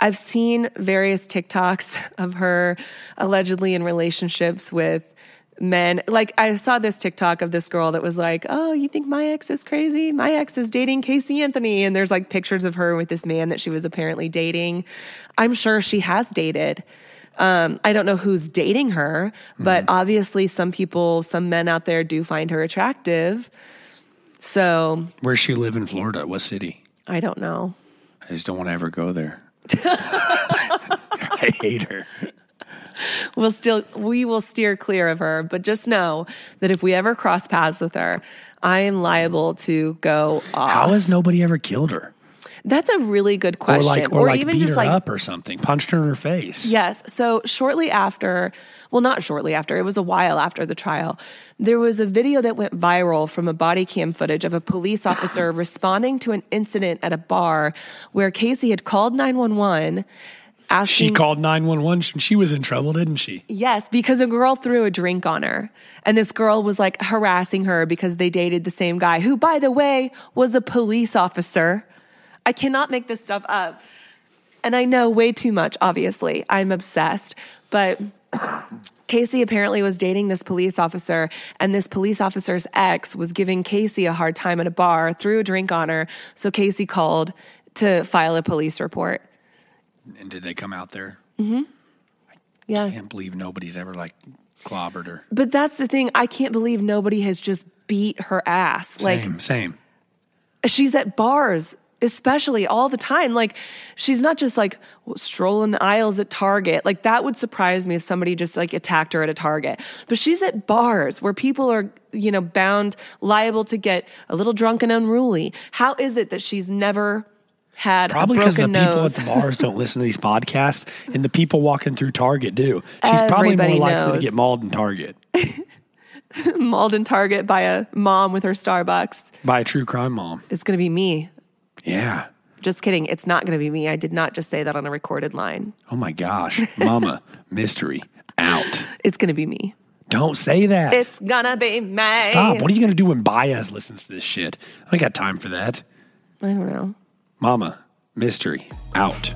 I've seen various TikToks of her allegedly in relationships with men. Like I saw this TikTok of this girl that was like, "Oh, you think my ex is crazy? My ex is dating Casey Anthony." And there's like pictures of her with this man that she was apparently dating. I'm sure she has dated. Um, I don't know who's dating her, but obviously some people, some men out there do find her attractive. So Where's she live in Florida? What city? I don't know. I just don't want to ever go there. I hate her. we'll still we will steer clear of her but just know that if we ever cross paths with her i am liable to go off How has nobody ever killed her? That's a really good question Or like, or, like even just like up or something, punched her in her face. yes so shortly after well not shortly after it was a while after the trial there was a video that went viral from a body cam footage of a police officer responding to an incident at a bar where casey had called 911 asking She called 911 and she was in trouble, didn't she? Yes, because a girl threw a drink on her. And this girl was like harassing her because they dated the same guy, who, by the way, was a police officer. I cannot make this stuff up. And I know way too much, obviously. I'm obsessed. But Casey apparently was dating this police officer, and this police officer's ex was giving Casey a hard time at a bar, threw a drink on her. So Casey called to file a police report. And did they come out there? Mm-hmm. Yeah. I can't believe nobody's ever like clobbered her. But that's the thing. I can't believe nobody has just beat her ass. Like same, same. she's at bars, especially all the time. Like she's not just like strolling the aisles at Target. Like that would surprise me if somebody just like attacked her at a Target. But she's at bars where people are, you know, bound, liable to get a little drunk and unruly. How is it that she's never had Probably because the broken people at the bars don't listen to these podcasts, and the people walking through Target do. She's probably more Everybody likely to get mauled in Target. mauled in Target by a mom with her Starbucks. By a true crime mom. It's going to be me. Yeah. Just kidding. It's not going to be me. I did not just say that on a recorded line. Oh my gosh. Mama, mystery out. It's going to be me. Don't say that. It's going to be me. Stop. What are you going to do when Baez listens to this shit? I ain't got time for that. I don't know. Mama, mystery out.